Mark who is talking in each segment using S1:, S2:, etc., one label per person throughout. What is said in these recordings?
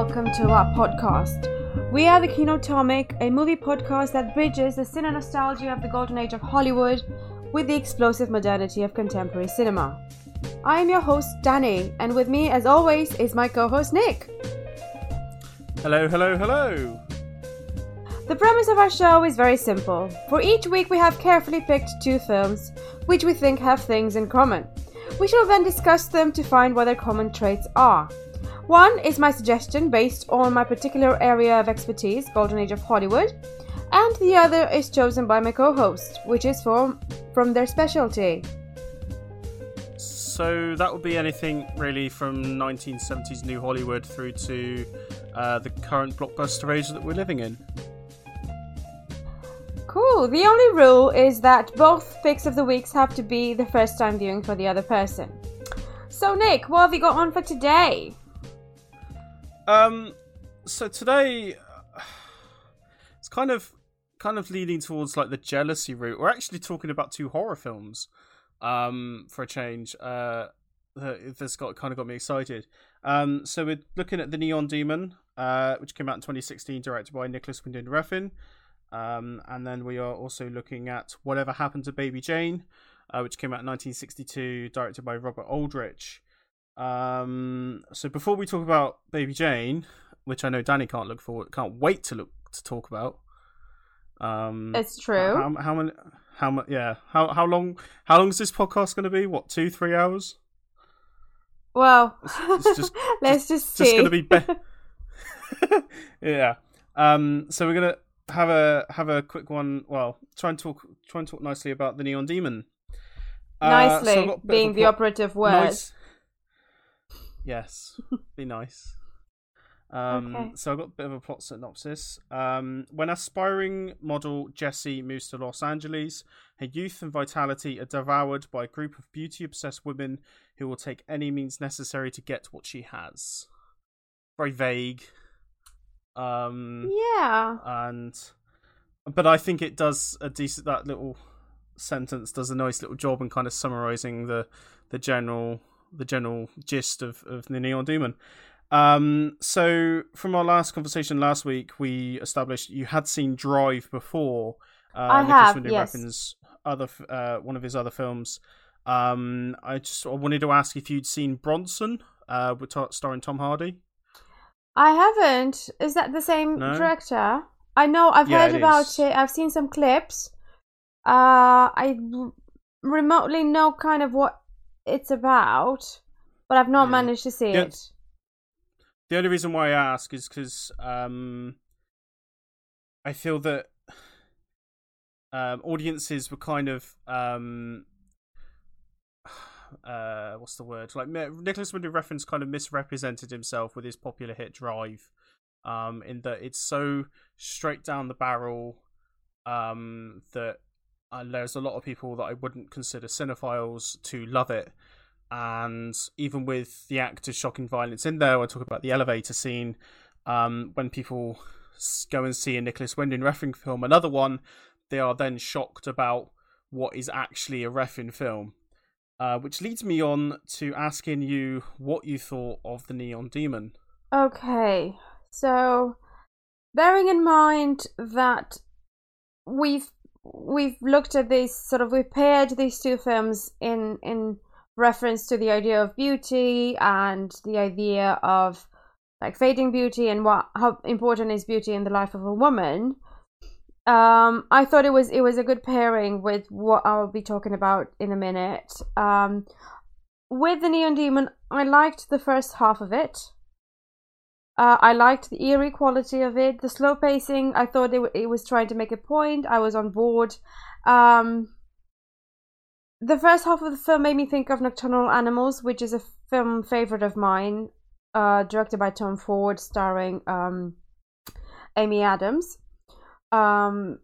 S1: welcome to our podcast. We are the Kinotomic, a movie podcast that bridges the cine nostalgia of the golden age of Hollywood with the explosive modernity of contemporary cinema. I am your host, Danny, and with me, as always, is my co host, Nick.
S2: Hello, hello, hello.
S1: The premise of our show is very simple. For each week, we have carefully picked two films which we think have things in common. We shall then discuss them to find what their common traits are. One is my suggestion based on my particular area of expertise, Golden Age of Hollywood, and the other is chosen by my co-host, which is from from their specialty.
S2: So that would be anything really from 1970s New Hollywood through to uh, the current blockbuster age that we're living in.
S1: Cool. The only rule is that both picks of the weeks have to be the first time viewing for the other person. So, Nick, what have you got on for today?
S2: Um, so today it's kind of kind of leaning towards like the jealousy route. We're actually talking about two horror films. Um, for a change, uh, this got kind of got me excited. Um, so we're looking at the Neon Demon, uh, which came out in 2016, directed by Nicholas Winding Refn. Um, and then we are also looking at Whatever Happened to Baby Jane, uh, which came out in 1962, directed by Robert Aldrich. Um, so before we talk about Baby Jane, which I know Danny can't look forward, can't wait to look to talk about. Um,
S1: it's true.
S2: How, how many? How much? Yeah. How how long? How long is this podcast going to be? What two, three hours?
S1: Well, it's, it's just, let's just, just see.
S2: Just going to be. Be- yeah. Um. So we're gonna have a have a quick one. Well, try and talk try and talk nicely about the Neon Demon.
S1: Nicely uh, so being the operative word. Nice,
S2: Yes, be nice. Um, okay. So I've got a bit of a plot synopsis. Um, when aspiring model Jessie moves to Los Angeles, her youth and vitality are devoured by a group of beauty obsessed women who will take any means necessary to get what she has. Very vague. Um,
S1: yeah.
S2: And, but I think it does a decent. That little sentence does a nice little job in kind of summarizing the the general the general gist of, of the Neon Demon. Um, so from our last conversation last week, we established you had seen Drive before.
S1: Uh, I Nicholas have, yes. Refn's
S2: other uh, one of his other films. Um, I just I wanted to ask if you'd seen Bronson, uh, with t- starring Tom Hardy.
S1: I haven't. Is that the same no? director? I know. I've yeah, heard it about is. it. I've seen some clips. Uh, I r- remotely know kind of what it's about, but I've not yeah. managed to see the, it.
S2: The only reason why I ask is because um, I feel that um, audiences were kind of um, uh, what's the word? Like Nicholas Winding Refn kind of misrepresented himself with his popular hit Drive, um, in that it's so straight down the barrel um, that and there's a lot of people that I wouldn't consider cinephiles to love it. And even with the act of shocking violence in there, I talk about the elevator scene. Um, when people go and see a Nicholas Winding Refn film, another one, they are then shocked about what is actually a Refn film. Uh, which leads me on to asking you what you thought of the Neon Demon.
S1: Okay, so bearing in mind that we've we've looked at these sort of we paired these two films in in reference to the idea of beauty and the idea of like fading beauty and what how important is beauty in the life of a woman. Um i thought it was it was a good pairing with what i'll be talking about in a minute. Um with the neon demon i liked the first half of it uh, I liked the eerie quality of it. The slow pacing, I thought it, it was trying to make a point. I was on board. Um, the first half of the film made me think of Nocturnal Animals, which is a film favorite of mine, uh, directed by Tom Ford, starring um, Amy Adams. Um,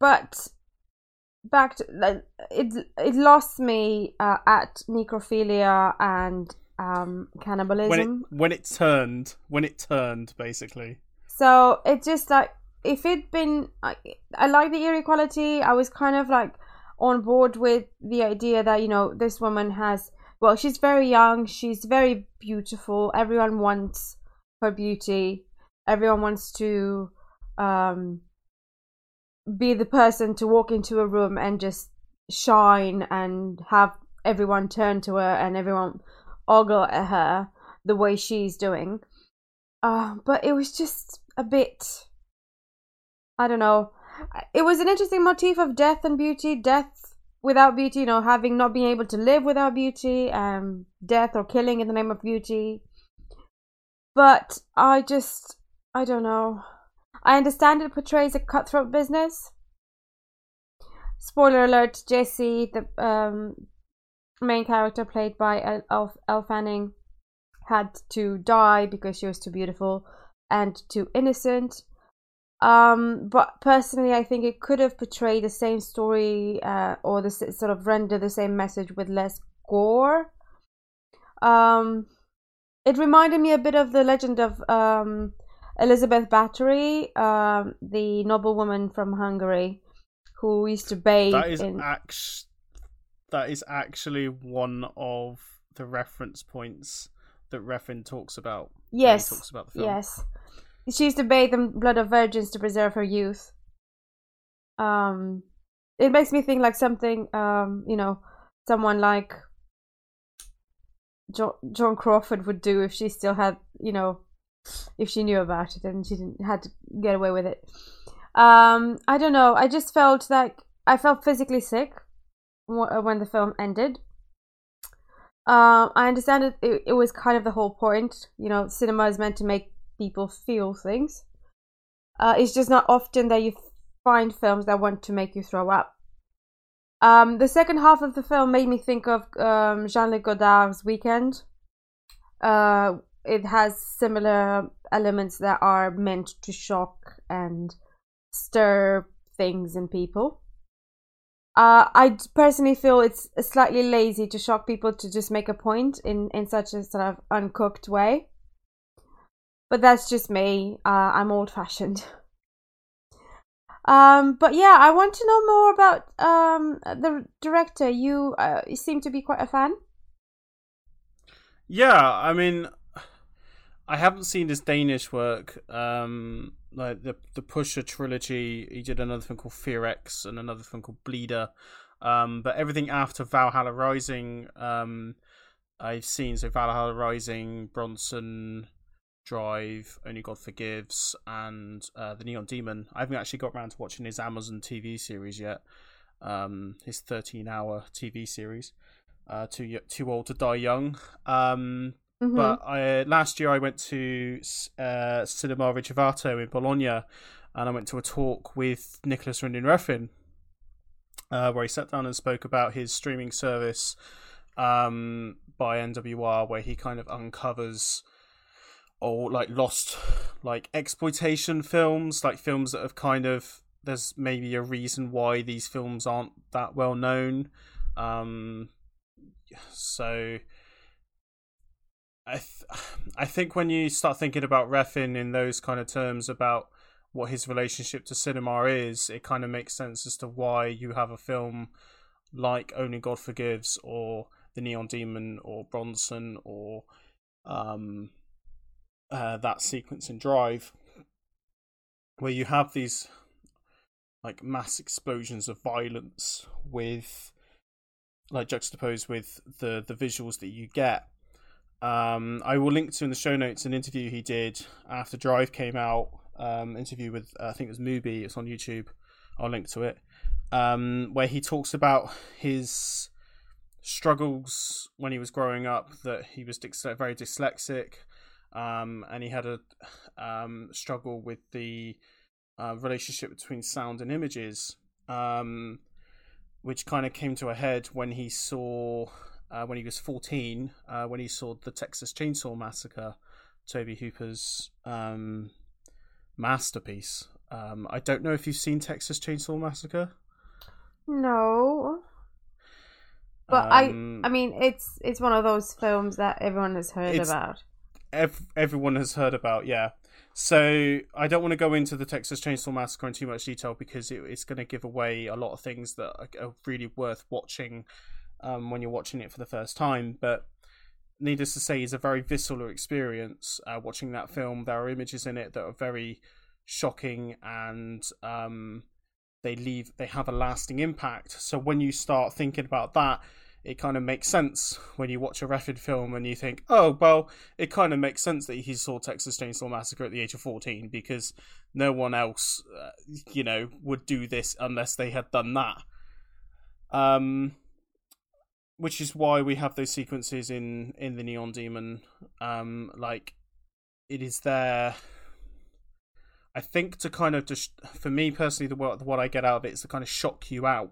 S1: but back to it, it lost me uh, at necrophilia and um, cannibalism.
S2: When it when it turned, when it turned, basically.
S1: So it just like if it'd been, I, I like the eerie quality. I was kind of like on board with the idea that you know this woman has. Well, she's very young. She's very beautiful. Everyone wants her beauty. Everyone wants to um, be the person to walk into a room and just shine and have everyone turn to her and everyone ogle at her the way she's doing. Uh, but it was just a bit. I don't know. It was an interesting motif of death and beauty. Death without beauty, you know, having not being able to live without beauty, um, death or killing in the name of beauty. But I just, I don't know. I understand it portrays a cutthroat business. Spoiler alert: Jessie, the um, main character played by Elle, Elle Fanning, had to die because she was too beautiful and too innocent. Um, but personally, I think it could have portrayed the same story uh, or the sort of render the same message with less gore. Um, it reminded me a bit of the legend of um, Elizabeth Bathory, um, the noblewoman from Hungary, who used to bathe.
S2: That is
S1: in...
S2: act- That is actually one of the reference points that Refn talks about.
S1: Yes.
S2: Talks about the film.
S1: Yes. She used to bathe in blood of virgins to preserve her youth. Um, it makes me think like something, um, you know, someone like jo- Joan Crawford would do if she still had, you know, if she knew about it and she didn't had to get away with it. Um, I don't know. I just felt like I felt physically sick when the film ended. Um, I understand it, it. It was kind of the whole point. You know, cinema is meant to make people feel things. Uh, it's just not often that you find films that want to make you throw up. Um, the second half of the film made me think of um, Jean-Luc Godard's Weekend. Uh, it has similar elements that are meant to shock and stir things in people. Uh, I personally feel it's slightly lazy to shock people to just make a point in, in such a sort of uncooked way. But that's just me. Uh, I'm old fashioned. Um, but yeah, I want to know more about um, the director. You, uh, you seem to be quite a fan.
S2: Yeah, I mean, I haven't seen his Danish work. Um, like the the Pusher trilogy. He did another thing called Fear X and another thing called Bleeder. Um, but everything after Valhalla Rising, um, I've seen. So Valhalla Rising, Bronson, Drive, Only God Forgives, and uh, the Neon Demon. I haven't actually got around to watching his Amazon TV series yet. Um, his 13-hour TV series. Uh, too too old to die young. Um, mm-hmm. But I, last year I went to uh, Cinema Ritrovato in Bologna, and I went to a talk with Nicholas Winding Refn, uh, where he sat down and spoke about his streaming service um, by NWR, where he kind of uncovers or like lost like exploitation films, like films that have kind of there's maybe a reason why these films aren't that well known. Um, so I th- I think when you start thinking about Refn in those kind of terms about what his relationship to cinema is, it kind of makes sense as to why you have a film like Only God Forgives or The Neon Demon or Bronson or um, uh, that sequence in Drive, where you have these like mass explosions of violence with like juxtaposed with the the visuals that you get. Um, I will link to in the show notes an interview he did after Drive came out. Um, interview with uh, I think it was Mubi. It's on YouTube. I'll link to it. Um, where he talks about his struggles when he was growing up. That he was very dyslexic um, and he had a um, struggle with the uh, relationship between sound and images, um, which kind of came to a head when he saw, uh, when he was 14, uh, when he saw the Texas Chainsaw Massacre, Tobe Hooper's um, masterpiece. Um, I don't know if you've seen Texas Chainsaw Massacre.
S1: No. But I, um, I mean, it's it's one of those films that everyone has heard about
S2: ev- everyone has heard about. Yeah. So I don't want to go into the Texas Chainsaw Massacre in too much detail because it, it's going to give away a lot of things that are, are really worth watching um, when you're watching it for the first time. But needless to say, it's a very visceral experience. Uh, watching that film, there are images in it that are very shocking and um, they leave they have a lasting impact. So when you start thinking about that, it kind of makes sense when you watch a Refn film and you think, oh well, it kind of makes sense that he saw Texas Chainsaw Massacre at the age of fourteen because no one else, uh, you know, would do this unless they had done that. Um, which is why we have those sequences in in the Neon Demon. Um, like it is there I think to kind of just for me personally, the what what I get out of it is to kind of shock you out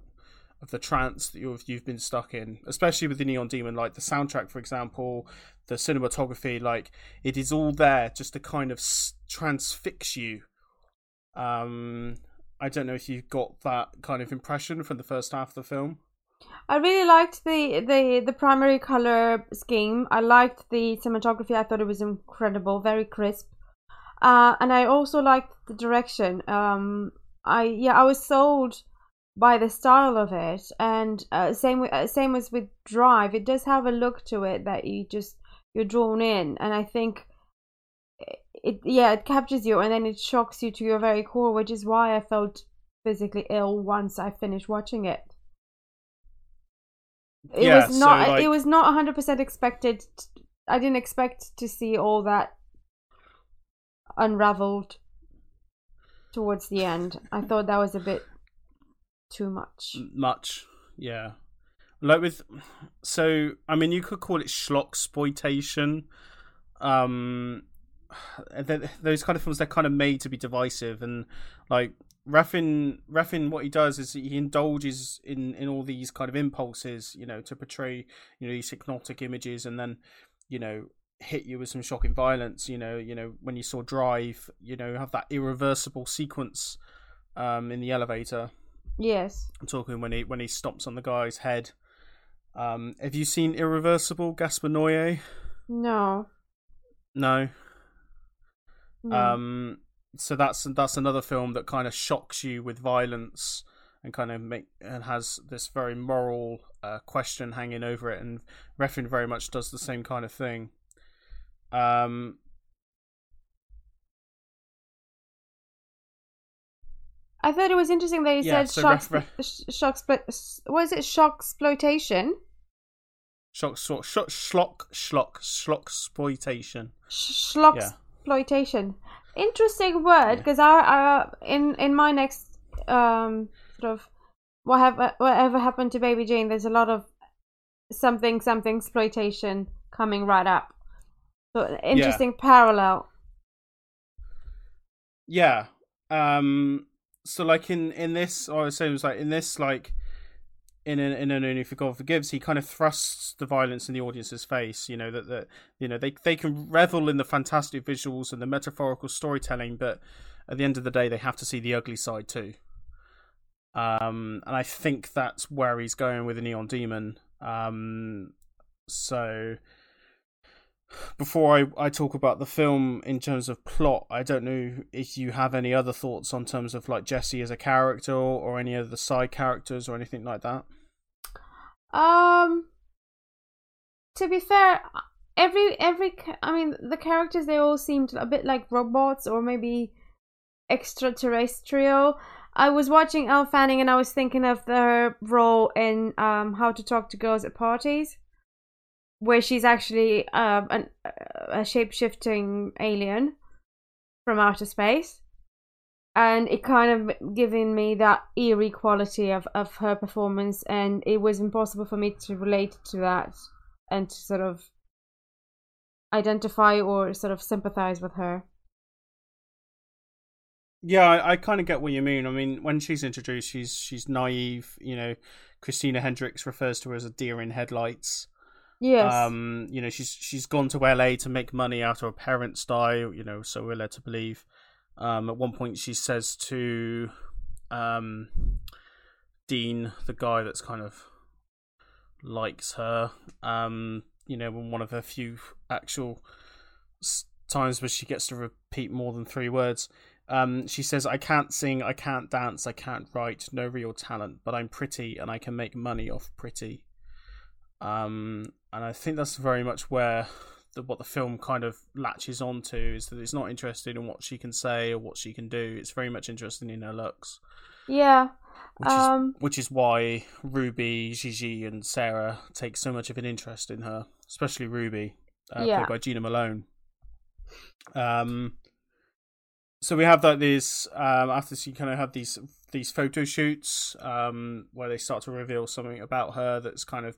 S2: of the trance that you've you've been stuck in, especially with the Neon Demon. Like the soundtrack, for example, the cinematography, like it is all there just to kind of transfix you. Um, I don't know if you got that kind of impression from the first half of the film.
S1: I really liked the the the primary color scheme. I liked the cinematography. I thought it was incredible, very crisp. Uh, and I also liked the direction. Um, I yeah, I was sold by the style of it, and uh, same with, uh, same as with Drive. It does have a look to it that you just you're drawn in, and I think it yeah it captures you, and then it shocks you to your very core, which is why I felt physically ill once I finished watching it. It
S2: yeah,
S1: was not.
S2: so like...
S1: It was not 100 percent expected. I didn't expect to see all that unraveled towards the end. I thought that was a bit too much.
S2: Much, yeah. Like with, so I mean, you could call it schlock exploitation. Um, those kind of films they're kind of made to be divisive, and like Refn, Refn, what he does is he indulges in in all these kind of impulses, you know, to portray you know these hypnotic images, and then you know hit you with some shocking violence. You know, you know when you saw Drive, you know have that irreversible sequence um, in the elevator.
S1: Yes,
S2: I'm talking when he when he stomps on the guy's head. Um, have you seen Irreversible, Gaspar Noé?
S1: No.
S2: No. no. Um. So that's that's another film that kind of shocks you with violence and kind of make and has this very moral uh, question hanging over it, and Refn very much does the same kind of thing. Um,
S1: I thought it was interesting that you yeah, said so shock, ref, shock, was it shock exploitation?
S2: Shock, shock, shock, schlock, schlock, schlock exploitation.
S1: Schlock yeah. Interesting word because yeah. I, in in my next um sort of whatever whatever happened to Baby Jane, there's a lot of something something exploitation coming right up. So interesting yeah. parallel.
S2: Yeah. Um. So like in in this, I was saying was like in this like in an in an only for God forgives, he kind of thrusts the violence in the audience's face. You know that that you know they they can revel in the fantastic visuals and the metaphorical storytelling, but at the end of the day, they have to see the ugly side too. Um, and I think that's where he's going with the Neon Demon. Um, so before I, I talk about the film in terms of plot, I don't know if you have any other thoughts on terms of like Jesse as a character or any of the side characters or anything like that.
S1: Um, to be fair, every every I mean the characters they all seemed a bit like robots or maybe extraterrestrial. I was watching Elle Fanning and I was thinking of her role in um How to Talk to Girls at Parties where she's actually um, an, a shape shifting alien from outer space. And it kind of giving me that eerie quality of, of her performance, and it was impossible for me to relate to that and to sort of identify or sort of sympathize with her.
S2: Yeah, I, I kind of get what you mean. I mean, when she's introduced, she's she's naive. You know, Christina Hendricks refers to her as a deer in headlights.
S1: Yes.
S2: Um, you know, she's she's gone to LA to make money after her parents die. You know, so we're led to believe. Um, at one point, she says to um, Dean, the guy that's kind of likes her. Um, you know, one of her few actual times where she gets to repeat more than three words. Um, she says, I can't sing, I can't dance, I can't write, no real talent, but I'm pretty and I can make money off pretty. Um, and I think that's very much where the, what the film kind of latches onto is that it's not interested in what she can say or what she can do. It's very much interested in her looks.
S1: Yeah.
S2: Which
S1: Um,
S2: is which is why Ruby, Gigi, and Sarah take so much of an interest in her, especially Ruby, uh,
S1: Yeah.
S2: played by Jena Malone. Um, so we have like these um, after she kind of have these these photo shoots um, where they start to reveal something about her that's kind of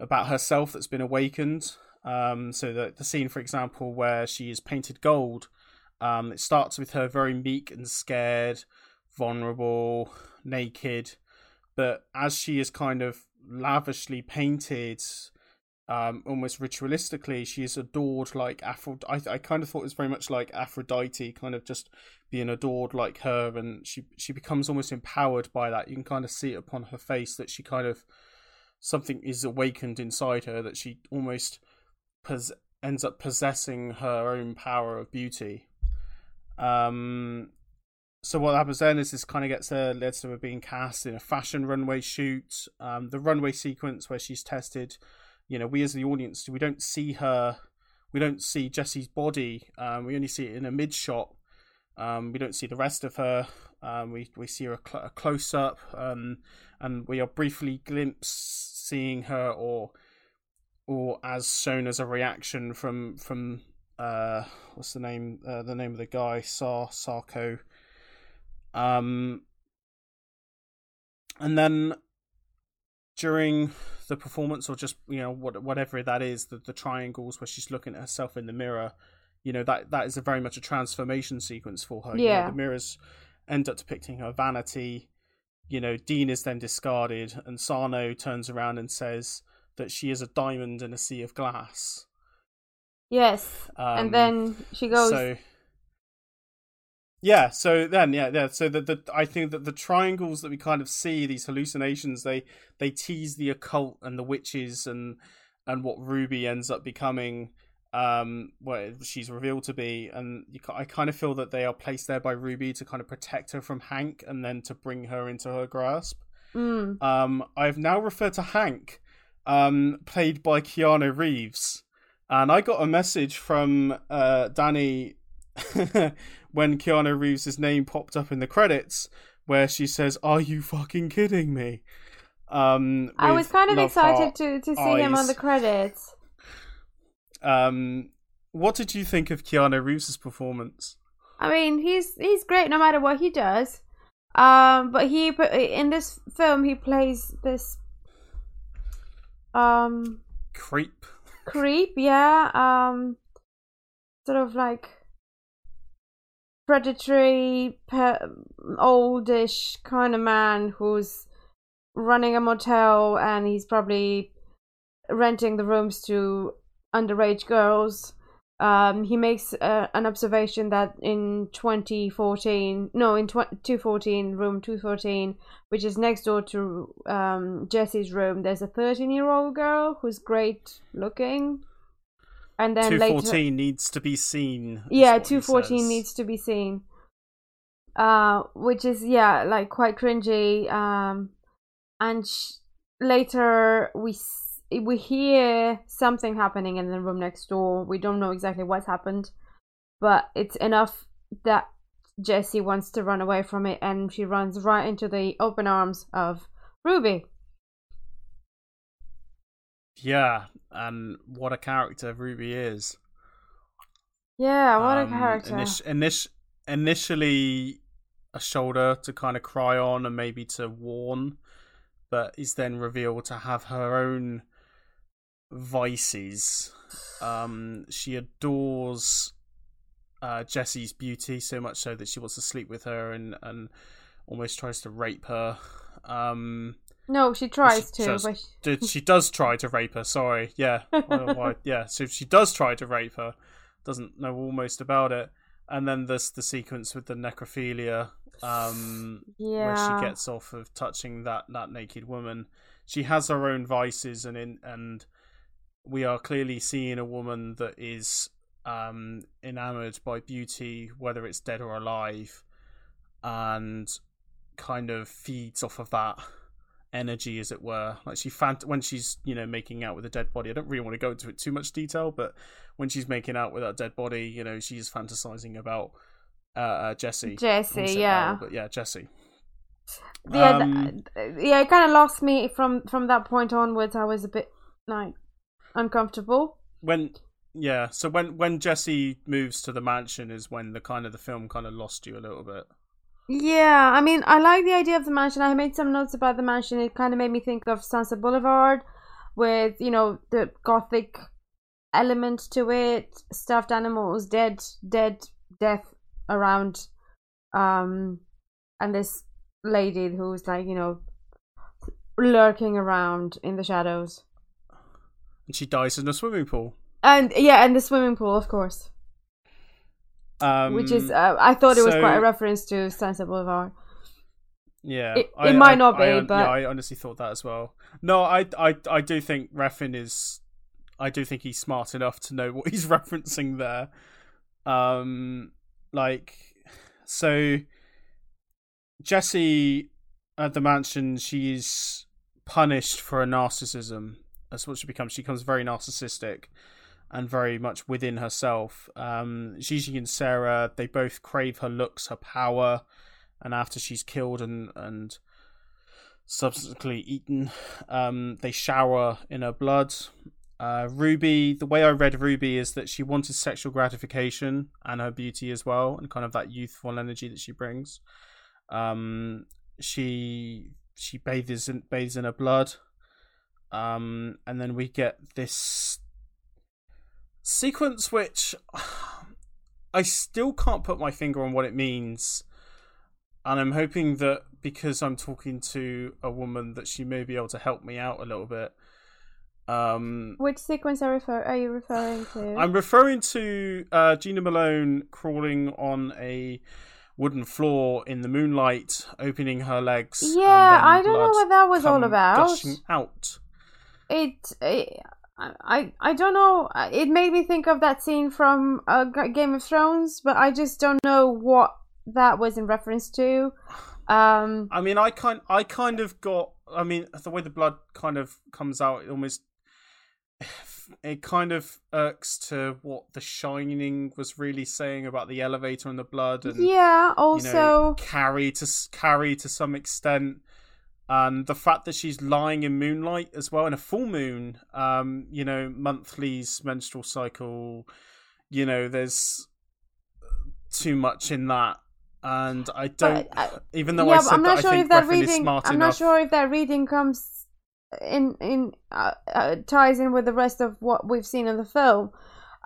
S2: about herself that's been awakened. Um, so the the scene, for example, where she is painted gold, um, it starts with her very meek and scared, vulnerable, naked, but as she is kind of lavishly painted, um, almost ritualistically, she is adored like Aphrodite. I, kind of thought it was very much like Aphrodite, kind of just being adored like her, and she she becomes almost empowered by that. You can kind of see it upon her face that she kind of something is awakened inside her that she almost pos- ends up possessing her own power of beauty. Um, so what happens then is this kind of gets her leads to her being cast in a fashion runway shoot. Um, the runway sequence where she's tested, you know, we as the audience we don't see her, we don't see Jesse's body. Um, we only see it in a mid shot. Um, we don't see the rest of her. Um, we we see her a, cl- a close up, um, and we are briefly glimpsed seeing her, or or as shown as a reaction from from uh, what's the name uh, the name of the guy Sar Sarno. Um, and then during the performance, or just you know what whatever that is, the the triangles where she's looking at herself in the mirror, you know that that is a very much a transformation sequence for her. You know,
S1: Yeah.
S2: the mirrors end up depicting her vanity. You know, Dean is then discarded, and Sarno turns around and says that she is a diamond in a sea of glass.
S1: yes.
S2: Um,
S1: and then she goes.
S2: so yeah, so then yeah, yeah. So the, the I think that the triangles that we kind of see these hallucinations they they tease the occult and the witches and and what Ruby ends up becoming um what she's revealed to be and you, I kind of feel that they are placed there by Ruby to kind of protect her from Hank and then to bring her into her grasp.
S1: mm,
S2: Um, I've now referred to Hank, um, played by Keanu Reeves, and I got a message from uh, Danny when Keanu Reeves' name popped up in the credits, where she says, "Are you fucking kidding me?" Um,
S1: I was kind of excited to, to see him on the credits.
S2: Um, what did you think of Keanu Reeves' performance?
S1: I mean, he's he's great no matter what he does. Um, but he in this film he plays this um
S2: Creep.
S1: creep, yeah. Um, sort of like predatory, pe- oldish kind of man who's running a motel and he's probably renting the rooms to underage girls. Um, he makes uh, an observation that in 2014, no, in tw- 214, room 214, which is next door to um, Jesse's room, there's a 13 year old girl who's great looking. And then
S2: Two
S1: later,
S2: fourteen needs to be seen.
S1: yeah,
S2: what
S1: 214 needs to be seen. Uh, which is, yeah, like quite cringy. Um, and sh- later we we hear something happening in the room next door. We don't know exactly what's happened, but it's enough that Jessie wants to run away from it, and she runs right into the open arms of Ruby.
S2: Yeah, and what a character Ruby is.
S1: Yeah, what a
S2: Um,
S1: character.
S2: init- init- initially, a shoulder to kind of cry on and maybe to warn, but is then revealed to have her own vices. Um, she adores uh, Jessie's beauty so much so that she wants to sleep with her and, and almost tries to rape her. Um,
S1: no, she tries
S2: she
S1: to, but she-
S2: did she does try to rape her? Sorry, yeah, why- yeah. So she does try to rape her, doesn't know almost about it, and then there's the sequence with the necrophilia, um,
S1: yeah,
S2: where she gets off of touching that that naked woman. She has her own vices, and in and we are clearly seeing a woman that is um enamored by beauty, whether it's dead or alive, and kind of feeds off of that energy, as it were. Like she fant- when she's you know making out with a dead body. I don't really want to go into it too much detail, but when she's making out with that dead body, you know, she's fantasizing about uh, uh Jesse.
S1: Jesse, yeah,
S2: but yeah, Jesse.
S1: Yeah, um, th- yeah, it kind of lost me from from that point onwards. I was a bit like uncomfortable.
S2: When yeah so when when jesse moves to the mansion is when the kind of the film kind of lost you a little bit.
S1: Yeah i mean i like the idea of the mansion. I made some notes about the mansion. It kind of made me think of sunset boulevard with you know the gothic element to it stuffed animals dead dead death around um and this lady who's like you know lurking around in the shadows
S2: and she dies in a swimming pool
S1: and yeah, and the swimming pool, of course.
S2: Um,
S1: Which is, uh, I thought it was quite a reference to Sunset Boulevard.
S2: Yeah,
S1: it, it I, might I, not be,
S2: I,
S1: but
S2: yeah, I honestly thought that as well. No, I, I, I do think Refn is, I do think he's smart enough to know what he's referencing there. Um, like, so Jesse at the mansion, she's punished for a narcissism. That's what she becomes. She becomes very narcissistic and very much within herself. Um, Gigi and Sarah, they both crave her looks, her power, and after she's killed and and subsequently eaten, um, they shower in her blood. Uh, Ruby, the way I read Ruby is that she wanted sexual gratification and her beauty as well, and kind of that youthful energy that she brings. Um, she she bathes in bathes in her blood, um, and then we get this sequence which I still can't put my finger on what it means. And I'm hoping that because I'm talking to a woman that she may be able to help me out a little bit. Um,
S1: Which sequence are, refer- are you referring to?
S2: I'm referring to uh, Jena Malone crawling on a wooden floor in the moonlight, opening her legs.
S1: Yeah, I don't know what that was all about.
S2: Gushing out.
S1: It, it I I don't know. It made me think of that scene from uh, Game of Thrones, but I just don't know what that was in reference to. Um,
S2: I mean, I kind I kind of got. I mean, the way the blood kind of comes out, it almost it kind of irks to what The Shining was really saying about the elevator and the blood, and
S1: yeah, also you know,
S2: Carrie to Carrie to some extent and the fact that she's lying in moonlight as well in a full moon um you know monthly's menstrual cycle you know there's too much in that. And i don't but, uh, even though yeah, i said I'm not that sure i think if that reading, i'm enough,
S1: not sure if that reading comes in in uh, uh, ties in with the rest of what we've seen in the film.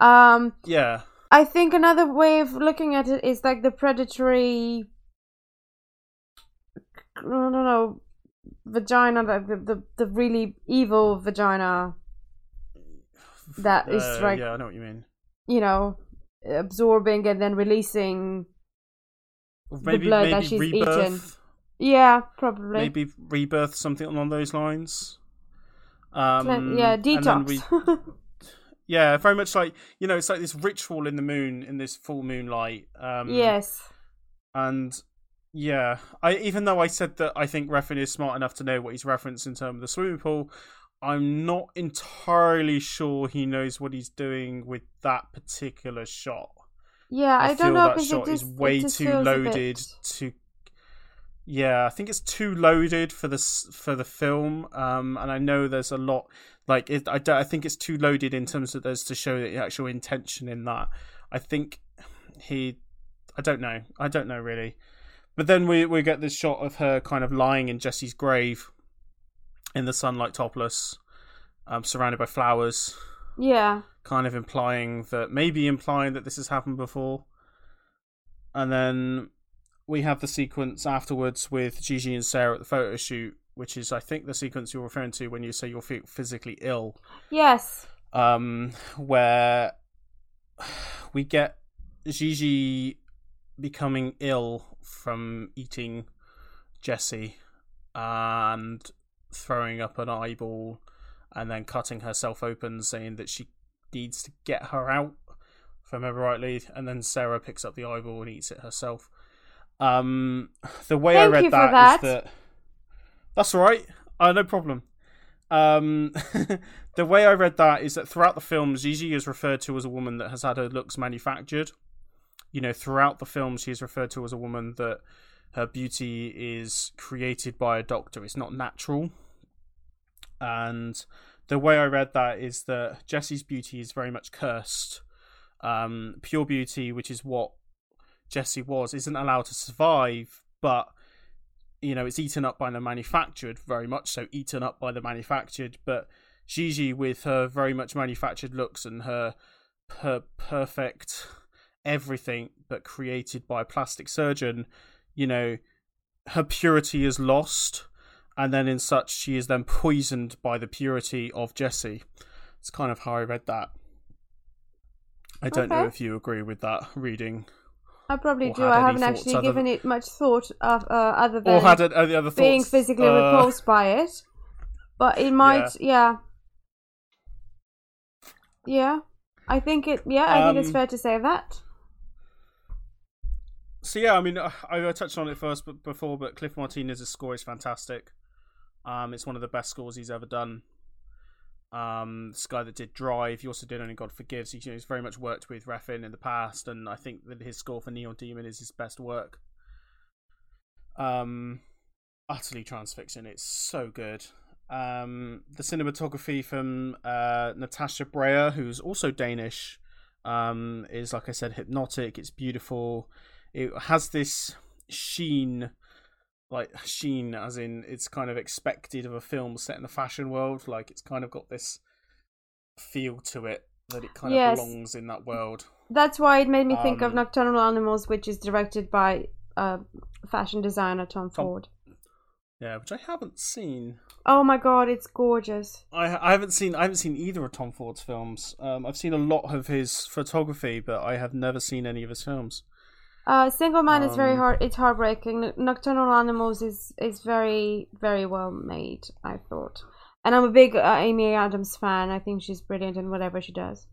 S1: Um
S2: yeah.
S1: I think another way of looking at it is like the predatory I don't know vagina, the the, the really evil vagina that is
S2: uh,
S1: like
S2: yeah, I know what you mean.
S1: You know, absorbing and then releasing
S2: maybe,
S1: the blood
S2: maybe
S1: that she's
S2: rebirth,
S1: eaten. Yeah, probably.
S2: Maybe rebirth, something along those lines. Um,
S1: yeah, detox. We,
S2: yeah, very much like you know, it's like this ritual in the moon, in this full moonlight. Um,
S1: yes.
S2: And yeah, I even though I said that I think Refn is smart enough to know what he's referenced in terms of the swimming pool, I'm not entirely sure he knows what he's doing with that particular shot.
S1: Yeah, I,
S2: I
S1: don't know
S2: that shot is way too loaded to. Yeah, I think it's too loaded for this for the film, um, and I know there's a lot like it, I, I think it's too loaded in terms of there's to show the actual intention in that. I think he, I don't know, I don't know really. But then we we get this shot of her kind of lying in Jesse's grave in the sunlight, topless, um, surrounded by flowers.
S1: Yeah.
S2: Kind of implying that maybe implying that this has happened before. And then we have the sequence afterwards with Gigi and Sarah at the photo shoot, which is I think the sequence you're referring to when you say you're physically ill.
S1: Yes.
S2: Um, where we get Gigi becoming ill from eating Jesse and throwing up an eyeball and then cutting herself open, saying that she needs to get her out, if I remember rightly. And then Sarah picks up the eyeball and eats it herself. Um, the way
S1: Thank
S2: I read that,
S1: that
S2: is that that's all right. Oh, no problem. Um, the way I read that is that throughout the film, Gigi is referred to as a woman that has had her looks manufactured. You know, throughout the film, she is referred to as a woman that her beauty is created by a doctor. It's not natural. And the way I read that is that Jessie's beauty is very much cursed. Um, pure beauty, which is what Jessie was, isn't allowed to survive, but you know, it's eaten up by the manufactured, very much so eaten up by the manufactured. But Gigi, with her very much manufactured looks and her her perfect everything, but created by a plastic surgeon, you know, her purity is lost, and then in such she is then poisoned by the purity of Jesse. It's kind of how I read that. I don't
S1: Okay.
S2: know if you agree with that reading,
S1: I probably do. I haven't actually given it much thought of uh, other than
S2: or had it- any other thoughts?
S1: being physically
S2: Uh,
S1: repulsed by it. But it might, yeah. yeah, I think it. Yeah, I think it's
S2: Um,
S1: fair to say that.
S2: So yeah, I mean, I, I touched on it first, but before, but Cliff Martinez's score is fantastic. Um, it's one of the best scores he's ever done. Um, this guy that did Drive, he also did Only God Forgives. He, you know, he's very much worked with Refn in the past, and I think that his score for Neon Demon is his best work. Um, utterly transfixing. It's so good. Um, the cinematography from uh, Natasha Braier, who's also Danish, um, is like I said, hypnotic. It's beautiful. It has this sheen, like sheen, as in it's kind of expected of a film set in the fashion world. Like it's kind of got this feel to it that it kind
S1: Yes.
S2: of belongs in that world.
S1: That's why it made me think of
S2: um,
S1: Nocturnal Animals, which is directed by uh, fashion designer Tom
S2: Tom-
S1: Ford.
S2: Yeah, which I haven't seen.
S1: Oh my god, it's gorgeous.
S2: I I haven't seen I haven't seen either of Tom Ford's films. Um, I've seen a lot of his photography, but I have never seen any of his films.
S1: Uh, Single Man is very
S2: Um,
S1: hard. It's heartbreaking. Nocturnal Animals is is very very well made. I thought, and I'm a big uh, Amy Adams fan. I think she's brilliant in whatever she does.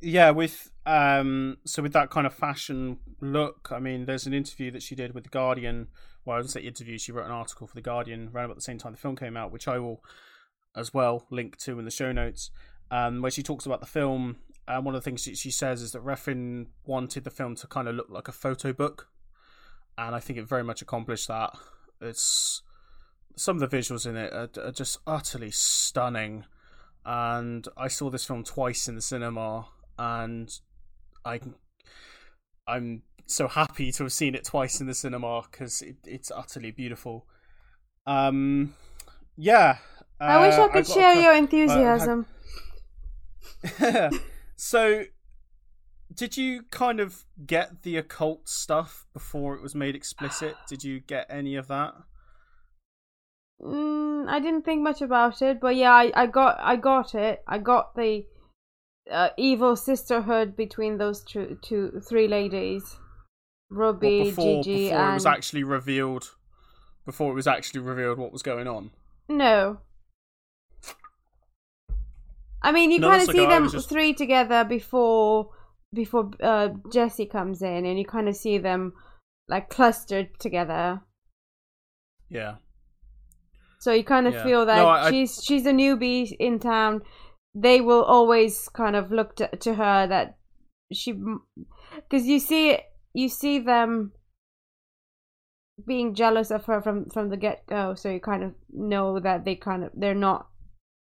S2: Yeah, with um, so with that kind of fashion look, I mean, there's an interview that she did with the Guardian. Well, I wouldn't say interview. She wrote an article for the Guardian around about the same time the film came out, which I will as well link to in the show notes, um, where she talks about the film. And one of the things she, she says is that Refn wanted the film to kind of look like a photo book, and I think it very much accomplished that. It's some of the visuals in it are, are just utterly stunning, and I saw this film twice in the cinema, and I I'm so happy to have seen it twice in the cinema because it, it's utterly beautiful. Um, yeah.
S1: I wish
S2: uh,
S1: I could
S2: I've a
S1: share your enthusiasm.
S2: so, did you kind of get the occult stuff before it was made explicit? Did you get any of that?
S1: Mm, I didn't think much about it, but yeah, I, I got I got it. I got the uh, evil sisterhood between those two, two three ladies, Ruby,
S2: before
S1: Gigi,
S2: before
S1: and
S2: it was actually revealed, before it was actually revealed what was going on.
S1: no. I mean, you
S2: No,
S1: kind of see them
S2: just-
S1: three together before before uh, Jesse comes in, and you kind of see them like clustered together.
S2: Yeah.
S1: So you kind of
S2: Yeah.
S1: feel that
S2: No, I-
S1: she's she's a newbie in town. They will always kind of look to, to her that she because you see you see them being jealous of her from from the get go. So you kind of know that they kind of they're not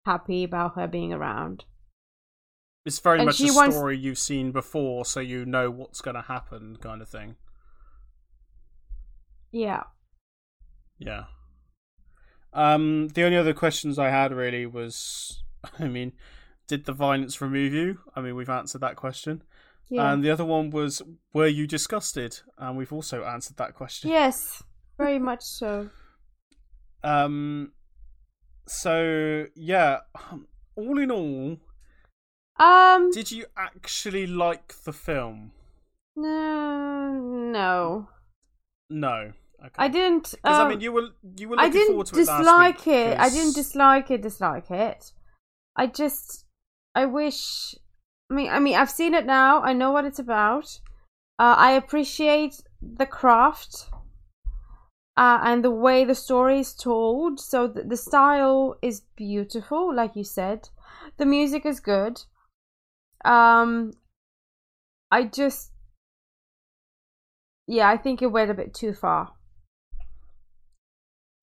S1: happy about her being around.
S2: It's very
S1: And
S2: much a
S1: wants-
S2: story you've seen before, so you know what's going to happen, kind of thing.
S1: Yeah.
S2: Yeah. Um, the only other questions I had really was, I mean, did the violence remove you? I mean, we've answered that question.
S1: Yeah.
S2: And the other one was, were you disgusted? And we've also answered that question.
S1: yes. Very much so.
S2: Um, so yeah, all in all,
S1: Um.
S2: did you actually like the film?
S1: No. No.
S2: No. Okay.
S1: I didn't.
S2: Because
S1: um,
S2: I mean, you were you were
S1: I
S2: looking
S1: didn't
S2: forward to it last week.
S1: I didn't dislike it. I didn't dislike it. Dislike it. I just, I wish. I mean, I mean, I've seen it now. I know what it's about. Uh, I appreciate the craft. Uh, and the way the story is told. So the, the style is beautiful, like you said. The music is good. Um, I just, yeah, I think it went a bit too far.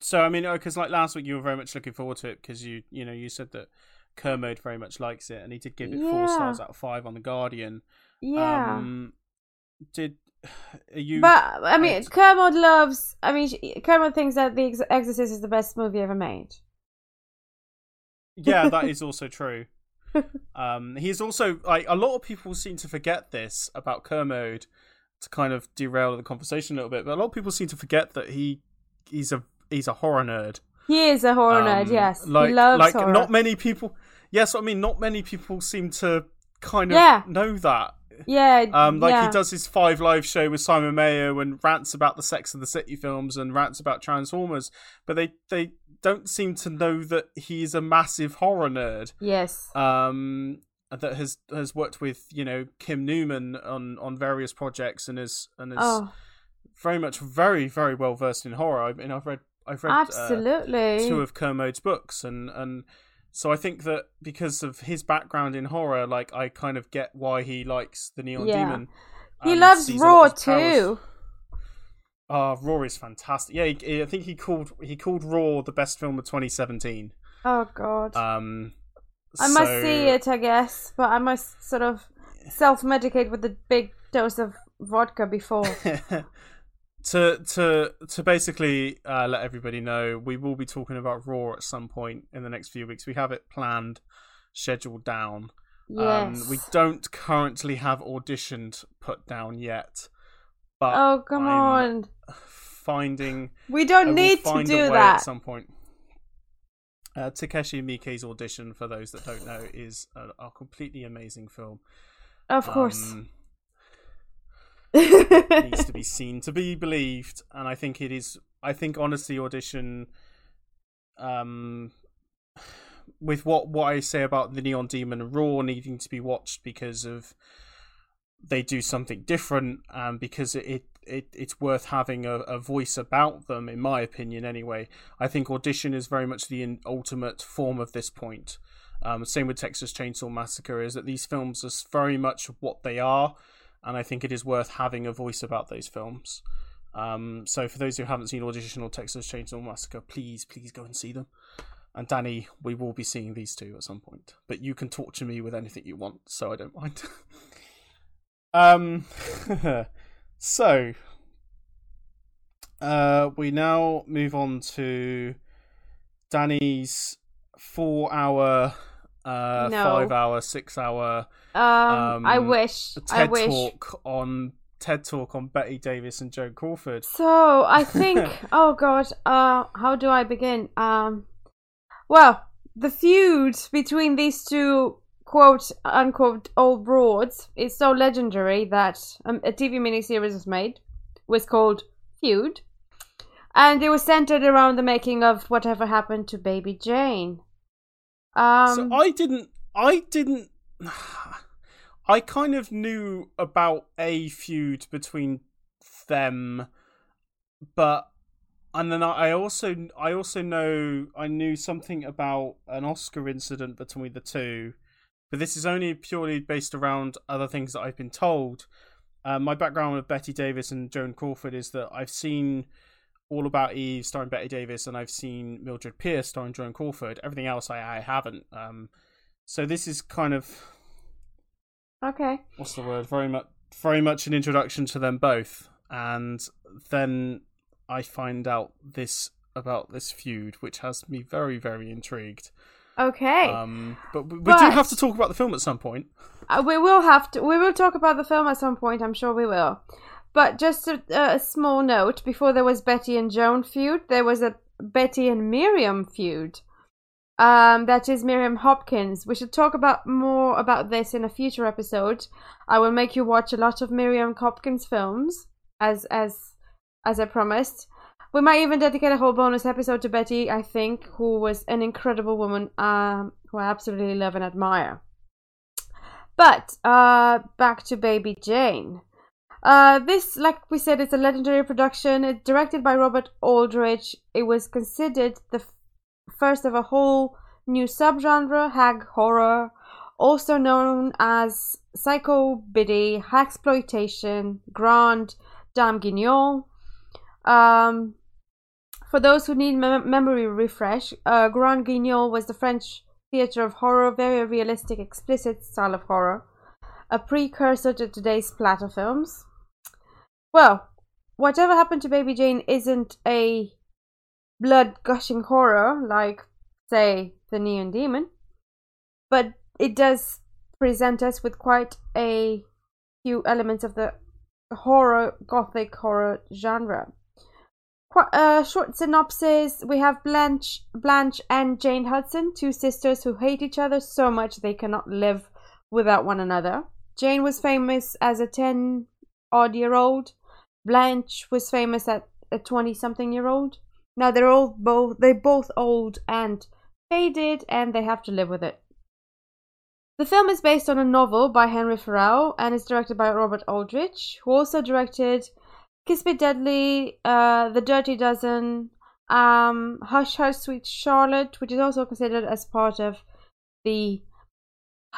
S2: So I mean, because like last week you were very much looking forward to it because you you know you said that Kermode very much likes it and he did give it four stars out of five on the Guardian.
S1: Yeah.
S2: Um, did you?
S1: But I mean,
S2: Right.
S1: Kermode loves. I mean, Kermode thinks that The Ex- Exorcist is the best movie ever made.
S2: yeah, that is also true. Um, he's also like a lot of people seem to forget this about Kermode to kind of derail the conversation a little bit, but a lot of people seem to forget that he he's a he's a horror nerd.
S1: He is a horror
S2: Um,
S1: nerd. Yes,
S2: like
S1: he loves
S2: like
S1: horror.
S2: not many people. Yes, I mean not many people seem to kind of
S1: Yeah.
S2: know that.
S1: yeah,
S2: Um, like
S1: yeah.
S2: he does his Five Live show with Simon Mayo and rants about the Sex of the City films and rants about Transformers, but they they don't seem to know that he's a massive horror nerd.
S1: Yes.
S2: Um, that has has worked with you know Kim Newman on on various projects and is and is
S1: oh,
S2: very much very very well versed in horror. I mean, I've read I've read uh,
S1: absolutely.
S2: two of Kermode's books and and so I think that because of his background in horror, like I kind of get why he likes the Neon
S1: Yeah.
S2: Demon.
S1: he loves Raw
S2: lot of powers-
S1: too.
S2: Ah, Raw is fantastic. Yeah, he, I think he called he called Raw the best film of 2017.
S1: Oh God.
S2: Um,
S1: I must see it, I guess, but I must sort of self-medicate with a big dose of vodka before.
S2: to to to basically uh, let everybody know, we will be talking about Raw at some point in the next few weeks. We have it planned, scheduled down.
S1: yes.
S2: Um, we don't currently have auditioned put down yet, but
S1: oh come
S2: I'm
S1: on.
S2: finding
S1: We don't need to do that.
S2: at some point. Uh, Takashi Miike's audition, for those that don't know, is a, a completely amazing film.
S1: Of course.
S2: Um, needs to be seen to be believed and i think it is i think honestly audition um with what what i say about the neon demon and raw needing to be watched because of they do something different and because it, it, it it's worth having a, a voice about them in my opinion anyway. I think audition is very much the in, ultimate form of this point. Um, same with texas chainsaw massacre is that these films are very much what they are and I think it is worth having a voice about those films. Um, so for those who haven't seen Audition or Texas Chainsaw Massacre, please, please go and see them. And Danny, we will be seeing these two at some point, but you can torture me with anything you want, so I don't mind. um, so uh, we now move on to Danny's four-hour, uh,
S1: No.
S2: five-hour, six-hour
S1: um, I
S2: um,
S1: wish.
S2: a
S1: I
S2: TED
S1: wish.
S2: talk on TED talk on Bette Davis and Joan Crawford.
S1: So I think, oh god, uh, how do I begin? Um, well, the feud between these two quote unquote old broads is so legendary that um, a TV miniseries was made, was called Feud, and it was centered around the making of whatever happened to Baby Jane. Um,
S2: so I didn't. I didn't. I kind of knew about a feud between them, but and then I also I also know I knew something about an Oscar incident between the two, but this is only purely based around other things that I've been told. Uh, my background with Bette Davis and Joan Crawford is that I've seen All About Eve starring Bette Davis, and I've seen Mildred Pierce starring Joan Crawford. Everything else I, I haven't. Um, so this is kind of
S1: okay.
S2: what's the word? Very much, very much an introduction to them both, and then I find out this about this feud, which has me very, very intrigued.
S1: Okay.
S2: Um, but we, we do have to talk about the film at some point.
S1: Uh, we will have to. We will talk about the film at some point. I'm sure we will. But just a, a small note: before there was Bette and Joan feud, there was a Bette and Miriam feud. Um, that is Miriam Hopkins. We should talk about more about this in a future episode. I will make you watch a lot of Miriam Hopkins films, as as as I promised. We might even dedicate a whole bonus episode to Bette. I think, who was an incredible woman, um, who I absolutely love and admire. But uh, back to Baby Jane. Uh, this, like we said, is a legendary production. It's directed by Robert Aldrich. It was considered the f- first of a whole new subgenre, hag horror, also known as psycho biddy, exploitation, grand dame guignol. Um, for those who need mem- memory refresh, uh, Grand Guignol was the French theatre of horror, very realistic, explicit style of horror, a precursor to today's splatter films. Well, whatever happened to Baby Jane isn't a blood gushing horror like, say, The Neon Demon, but it does present us with quite a few elements of the horror, gothic horror genre. Qu- uh, short synopsis: We have Blanche, Blanche and Jane Hudson, two sisters who hate each other so much they cannot live without one another. Jane was famous as a ten odd year old. Blanche was famous at a twenty something year old. Now they're all both they both old and faded, and they have to live with it. The film is based on a novel by Henry Farrell and is directed by Robert Aldrich, who also directed Kiss Me Deadly, uh, The Dirty Dozen, um, Hush Hush Sweet Charlotte, which is also considered as part of the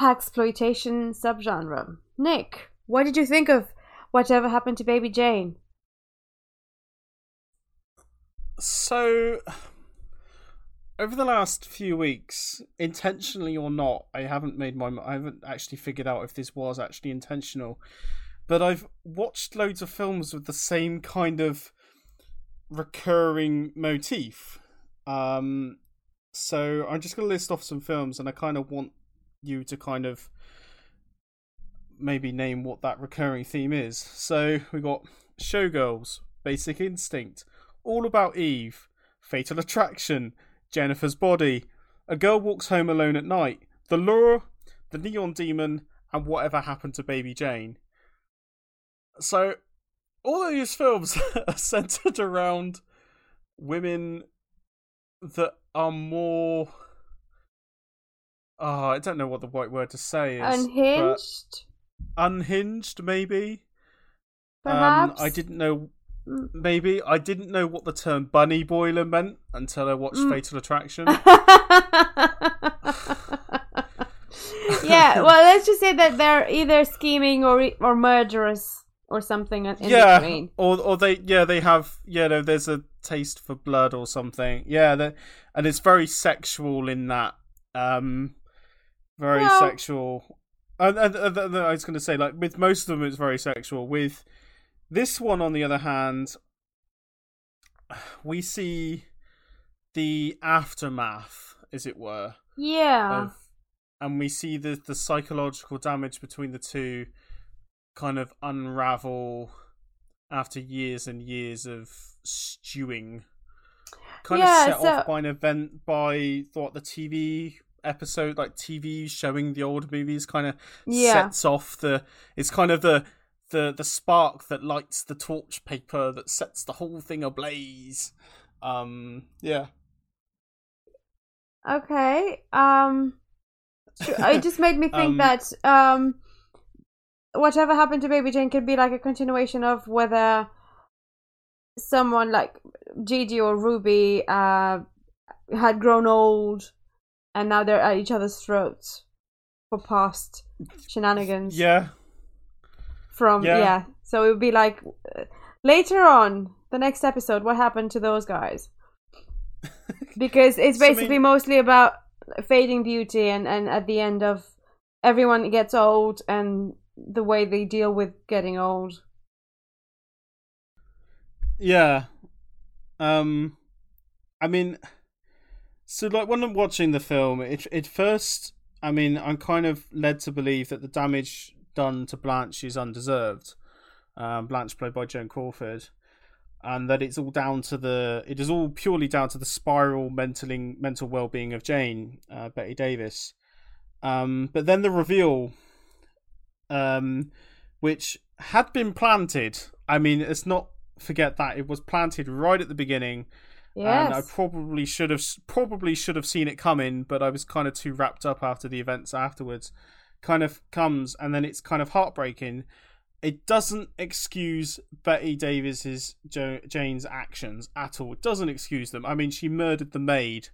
S1: exploitation subgenre. Nick, what did you think of Whatever Happened to Baby Jane?
S2: So, over the last few weeks, intentionally or not, I haven't made my. I haven't actually figured out if this was actually intentional, but I've watched loads of films with the same kind of recurring motif. Um, so I'm just going to list off some films, and I kind of want you to kind of maybe name what that recurring theme is. So we got Showgirls, Basic Instinct, All About Eve, Fatal Attraction, Jennifer's Body, A Girl Walks Home Alone at Night, The Lure, The Neon Demon, and Whatever Happened to Baby Jane. So, all of these films are centered around women that are more. Oh, I don't know what the right word to say is.
S1: Unhinged,
S2: Unhinged, maybe.
S1: perhaps.
S2: Um, I didn't know.
S1: Mm.
S2: Maybe I didn't know what the term bunny boiler meant until I watched
S1: Mm.
S2: Fatal Attraction.
S1: yeah, well, let's just say that they're either scheming or or murderous or something in
S2: yeah,
S1: between.
S2: or or they yeah they have yeah no, there's a taste for blood or something. Yeah, that and it's very sexual in that. Um, very
S1: Well-
S2: sexual. And, and, and- and I was going to say like with most of them it's very sexual. With this one, on the other hand, we see the aftermath, as it were.
S1: Yeah.
S2: of, and we see the the psychological damage between the two kind of unravel after years and years of stewing. Kind
S1: Yeah,
S2: of set
S1: so-
S2: off by an event by what the TV episode, like TV showing the old movies, kind of
S1: Yeah.
S2: sets off the. It's kind of the the the spark that lights the torch paper that sets the whole thing ablaze. Um, yeah.
S1: Okay. Um it just made me think
S2: Um,
S1: that um whatever happened to Baby Jane could be like a continuation of whether someone like Gigi or Ruby uh had grown old and now they're at each other's throats for past shenanigans
S2: Yeah.
S1: from yeah.
S2: yeah.
S1: So it would be like uh, later on the next episode what happened to those guys because it's
S2: So, I
S1: basically
S2: mean-
S1: mostly about fading beauty and and at the end of everyone gets old and the way they deal with getting old
S2: Yeah. Um I mean so like when I'm watching the film, it it first I mean, I'm kind of led to believe that the damage done to Blanche is undeserved. Um, Blanche played by Joan Crawford. And that it's all down to the it is all purely down to the spiral mentaling mental well being of Jane, uh, Bette Davis. Um, but then the reveal um, which had been planted. I mean, let's not forget that it was planted right at the beginning, and I probably should have probably should have seen it coming, but I was kind of too wrapped up after the events afterwards. Kind of comes, and then it's kind of heartbreaking. it doesn't excuse Bette Davis's jo- Jane's actions at all. It doesn't excuse them. I mean, she murdered the maid.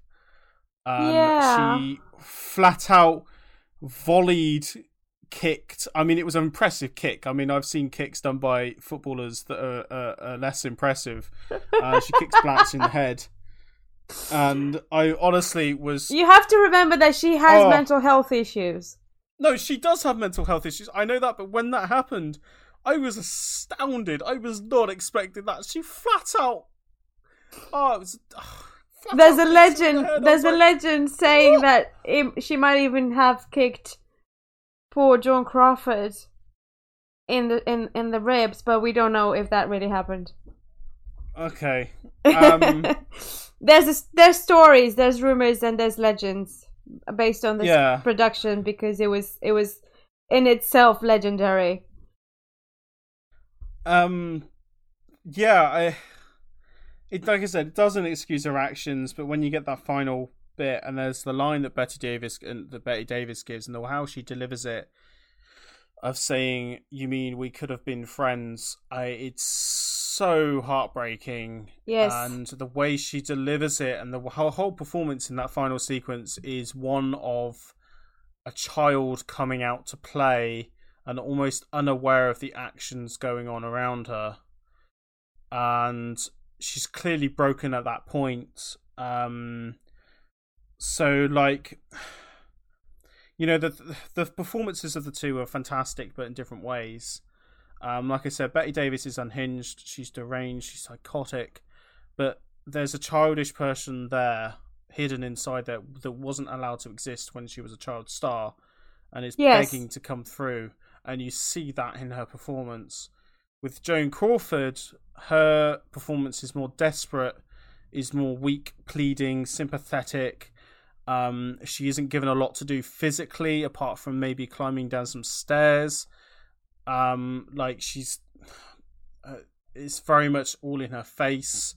S2: Um,
S1: Yeah.
S2: She flat out volleyed, kicked. I mean, it was an impressive kick. I mean, I've seen kicks done by footballers that are, are, are less impressive. Uh, she kicks Blanche in the head, and I honestly was
S1: You have to remember that she has
S2: Oh.
S1: mental health issues.
S2: No, she does have mental health issues. I know that, but when that happened, I was astounded. I was not expecting that. She flat out. Oh, it was. flat
S1: There's a
S2: in the
S1: legend. There's a
S2: like,
S1: legend saying that it, she might even have kicked poor Joan Crawford in the in in the ribs, but we don't know if that really happened.
S2: Okay. Um,
S1: there's a, there's stories, there's rumors, and there's legends based on this
S2: Yeah.
S1: production because it was it was in itself legendary.
S2: um. Yeah, I. It like I said, it doesn't excuse her actions, but when you get that final bit, and there's the line that Bette Davis and that Bette Davis gives, and the, how she delivers it, of saying, "You mean we could have been friends?" I, it's so heartbreaking.
S1: Yes.
S2: and the way she delivers it, and the whole, whole performance in that final sequence is one of a child coming out to play and almost unaware of the actions going on around her, and she's clearly broken at that point. Um, so like you know the the performances of the two are fantastic but in different ways. Um like i said bette davis is unhinged she's deranged she's psychotic but there's a childish person there hidden inside there that wasn't allowed to exist when she was a child star and is
S1: Yes.
S2: begging to come through. And you see that in her performance. With joan crawford her performance is more desperate is more weak pleading sympathetic um, she isn't given a lot to do physically, apart from maybe climbing down some stairs. Um, like she's, uh, it's very much all in her face,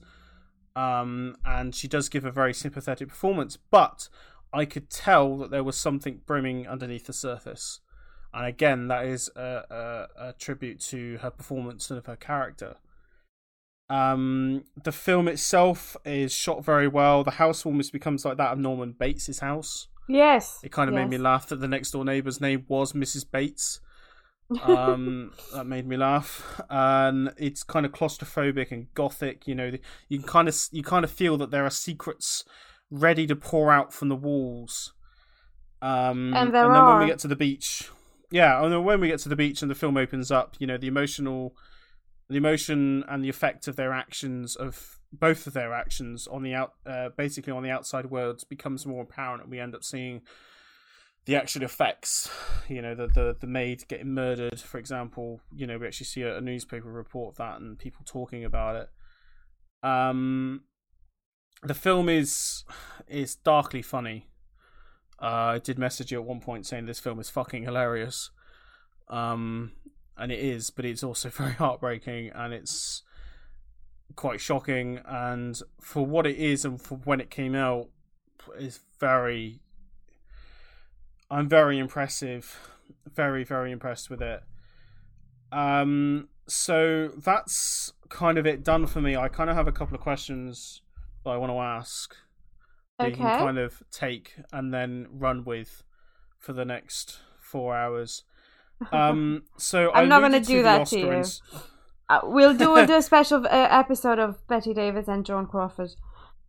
S2: um, and she does give a very sympathetic performance. But I could tell that there was something brimming underneath the surface, and again, that is a, a, a tribute to her performance and of her character. Um, the film itself is shot very well. The house almost becomes like that of Norman Bates's house.
S1: Yes.
S2: It kind of made me laugh that the next door neighbor's name was Mrs. Bates. Um, that made me laugh, and it's kind of claustrophobic and gothic. You know, you can kind of you kind of feel that there are secrets ready to pour out from the walls. Um,
S1: And there
S2: then when we get to the beach, yeah, and then when we get to the beach and the film opens up, you know, the emotional, the emotion and the effect of their actions of both of their actions on the out, uh, basically on the outside world becomes more apparent, and we end up seeing the actual effects. You know, the the the maid getting murdered, for example. You know, we actually see a, a newspaper report that and people talking about it. Um, the film is is darkly funny. Uh, I did message you at one point saying this film is fucking hilarious. Um, and it is, but it's also very heartbreaking and it's quite shocking. And for what it is and for when it came out, is very. I'm very impressive, very very impressed with it. Um, so that's kind of it done for me. I kind of have a couple of questions that I want to ask that you can kind of take and then run with for the next four hours. Um, so
S1: I'm not gonna do that to you. Uh, we'll do a, do a special uh, episode of Bette Davis and Joan Crawford.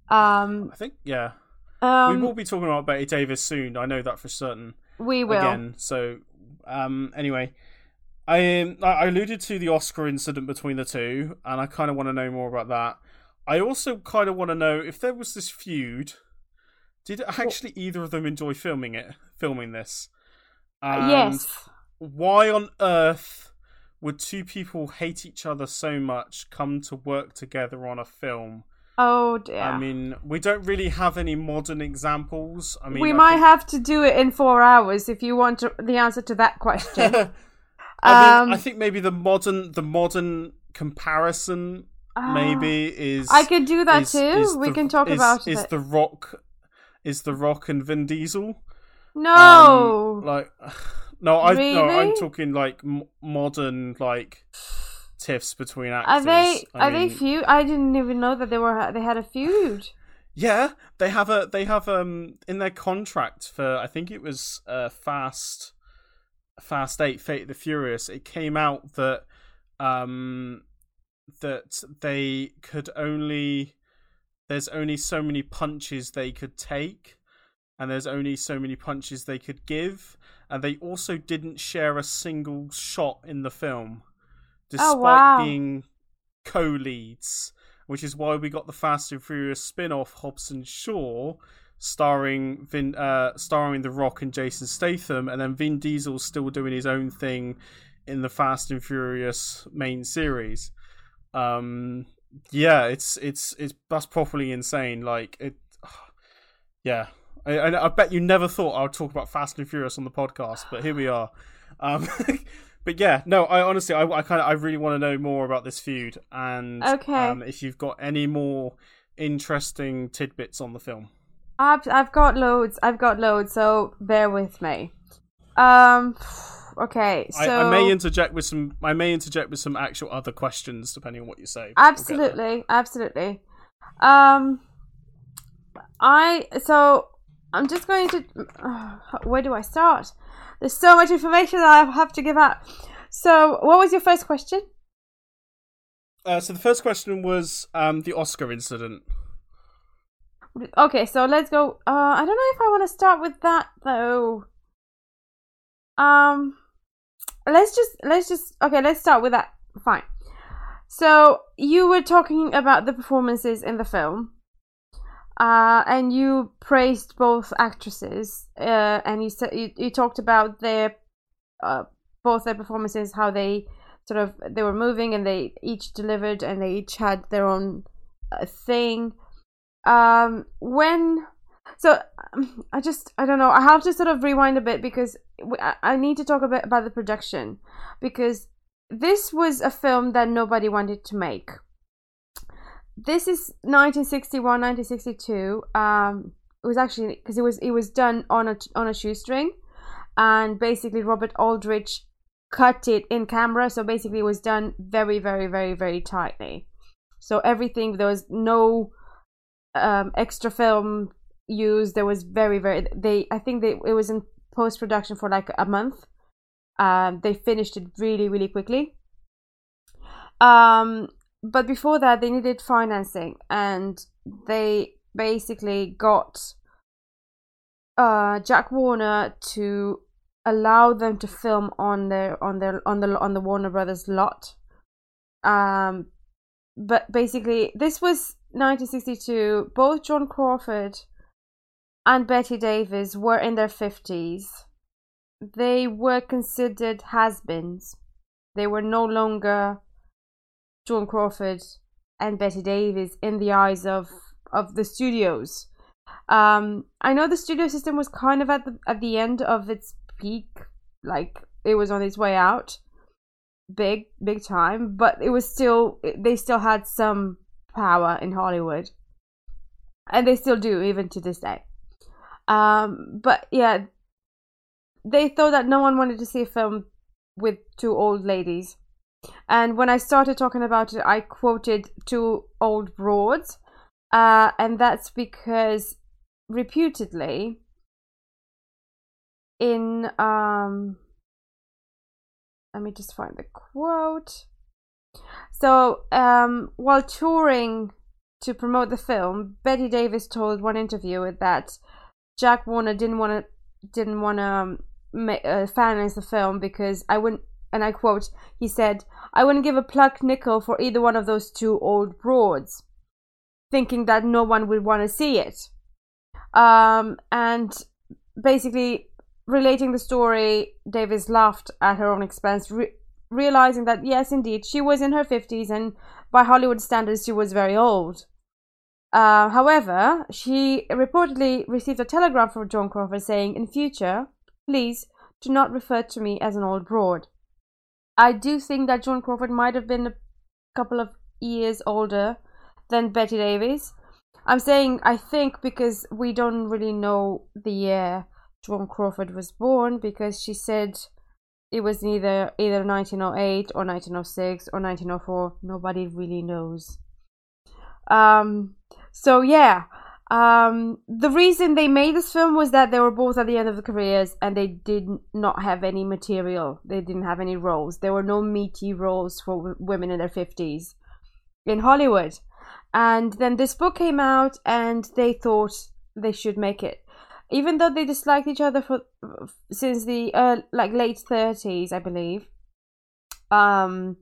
S1: Um,
S2: I think yeah,
S1: um,
S2: we will be talking about Bette Davis soon. I know that for certain.
S1: we will.
S2: again. So, um, anyway, I um, I I alluded to the Oscar incident between the two, and I kind of want to know more about that. I also kind of want to know if there was this feud. Did actually either of them enjoy filming it? Filming this? And
S1: yes.
S2: Why on earth would two people hate each other so much come to work together on a film?
S1: Oh dear.
S2: I mean, we don't really have any modern examples. I mean,
S1: we
S2: I
S1: might
S2: think-
S1: have to do it in four hours if you want to, the answer to that question.
S2: I,
S1: Um,
S2: mean, I think maybe the modern the modern comparison maybe is
S1: I could do that
S2: is-
S1: too.
S2: is
S1: we
S2: the-
S1: can talk
S2: is,
S1: about
S2: is
S1: it.
S2: the Rock is the Rock and Vin Diesel
S1: No.
S2: Um, like No, I
S1: Really?
S2: no, I'm talking like m- modern like tiffs between actors.
S1: Are they
S2: I
S1: are they
S2: mean-
S1: feud? I didn't even know that they were they had a feud.
S2: Yeah, they have a they have um in their contract for I think it was uh Fast Fast 8 Fate of the Furious it came out that um that they could only there's only so many punches they could take and there's only so many punches they could give and they also didn't share a single shot in the film despite
S1: Oh, wow.
S2: being co-leads which is why we got the Fast and Furious spin-off Hobbs and Shaw starring Vin uh starring The Rock and Jason Statham and then Vin Diesel's still doing his own thing in the Fast and Furious main series. Um yeah, it's it's it's that's properly insane like it yeah. I, I, I bet you never thought I would talk about Fast and Furious on the podcast, but here we are. Um, but yeah, no, I honestly, I, I kind of, I really want to know more about this feud, and
S1: Okay.
S2: um, if you've got any more interesting tidbits on the film.
S1: I've I've got loads. I've got loads. So bear with me. Um. Okay. So
S2: I, I may interject with some, I may interject with some actual other questions depending on what you say. but we'll
S1: absolutely, absolutely. Um. I so I'm just going to. where do I start? There's so much information that I have to give out. So, what was your first question?
S2: Uh, so the first question was um, the Oscar incident.
S1: Okay, so let's go. Uh, I don't know if I want to start with that though. Um, let's just let's just okay. Let's start with that. Fine. So you were talking about the performances in the film, uh, and you praised both actresses, uh, and you said you, you talked about their uh, both their performances, how they sort of they were moving, and they each delivered, and they each had their own uh, thing. Um when so i just i don't know i have to sort of rewind a bit because I need to talk a bit about the production because this was a film that nobody wanted to make this is 1961 1962 um it was actually because it was it was done on a on a shoestring and basically robert aldrich cut it in camera so basically it was done very very very very tightly so everything there was no um, extra film used. There was very very they I think they it was in post production for like a month. Um, they finished it really really quickly. Um, but before that they needed financing and they basically got uh Jack Warner to allow them to film on their on their on the on the Warner Brothers lot. Um, but basically this was 1962 both joan crawford and bette davis were in their 50s they were considered has-beens. They were no longer joan crawford and bette davis in the eyes of of the studios. Um i know the studio system was kind of at the at the end of its peak like it was on its way out big big time but it was still they still had some power in hollywood. And they still do even to this day. Um but yeah they thought that no one wanted to see a film with two old ladies and when i started talking about it i quoted two old broads uh and that's because reputedly in um let me just find the quote. So, um, while touring to promote the film, Bette Davis told one interviewer that Jack Warner didn't want to didn't want to um, ma- uh, finance the film because I wouldn't. And I quote, he said, "I wouldn't give a pluck nickel for either one of those two old broads," thinking that no one would want to see it. Um, and basically, relating the story, Davis laughed at her own expense, re- realizing that yes, indeed, she was in her 50s and by Hollywood standards, she was very old. Uh, however, she reportedly received a telegram from Joan Crawford saying, In future, please do not refer to me as an old broad. I do think that Joan Crawford might have been a couple of years older than Bette Davis. I'm saying I think because we don't really know the year Joan Crawford was born because she said it was either either 1908 or 1906 or 1904. Nobody really knows. Um, so yeah, um, the reason they made this film was that they were both at the end of their careers and they did not have any material. They didn't have any roles. There were no meaty roles for w- women in their 50s in Hollywood. And then this book came out and they thought they should make it. Even though they disliked each other for since the uh, like late 30s, I believe. Um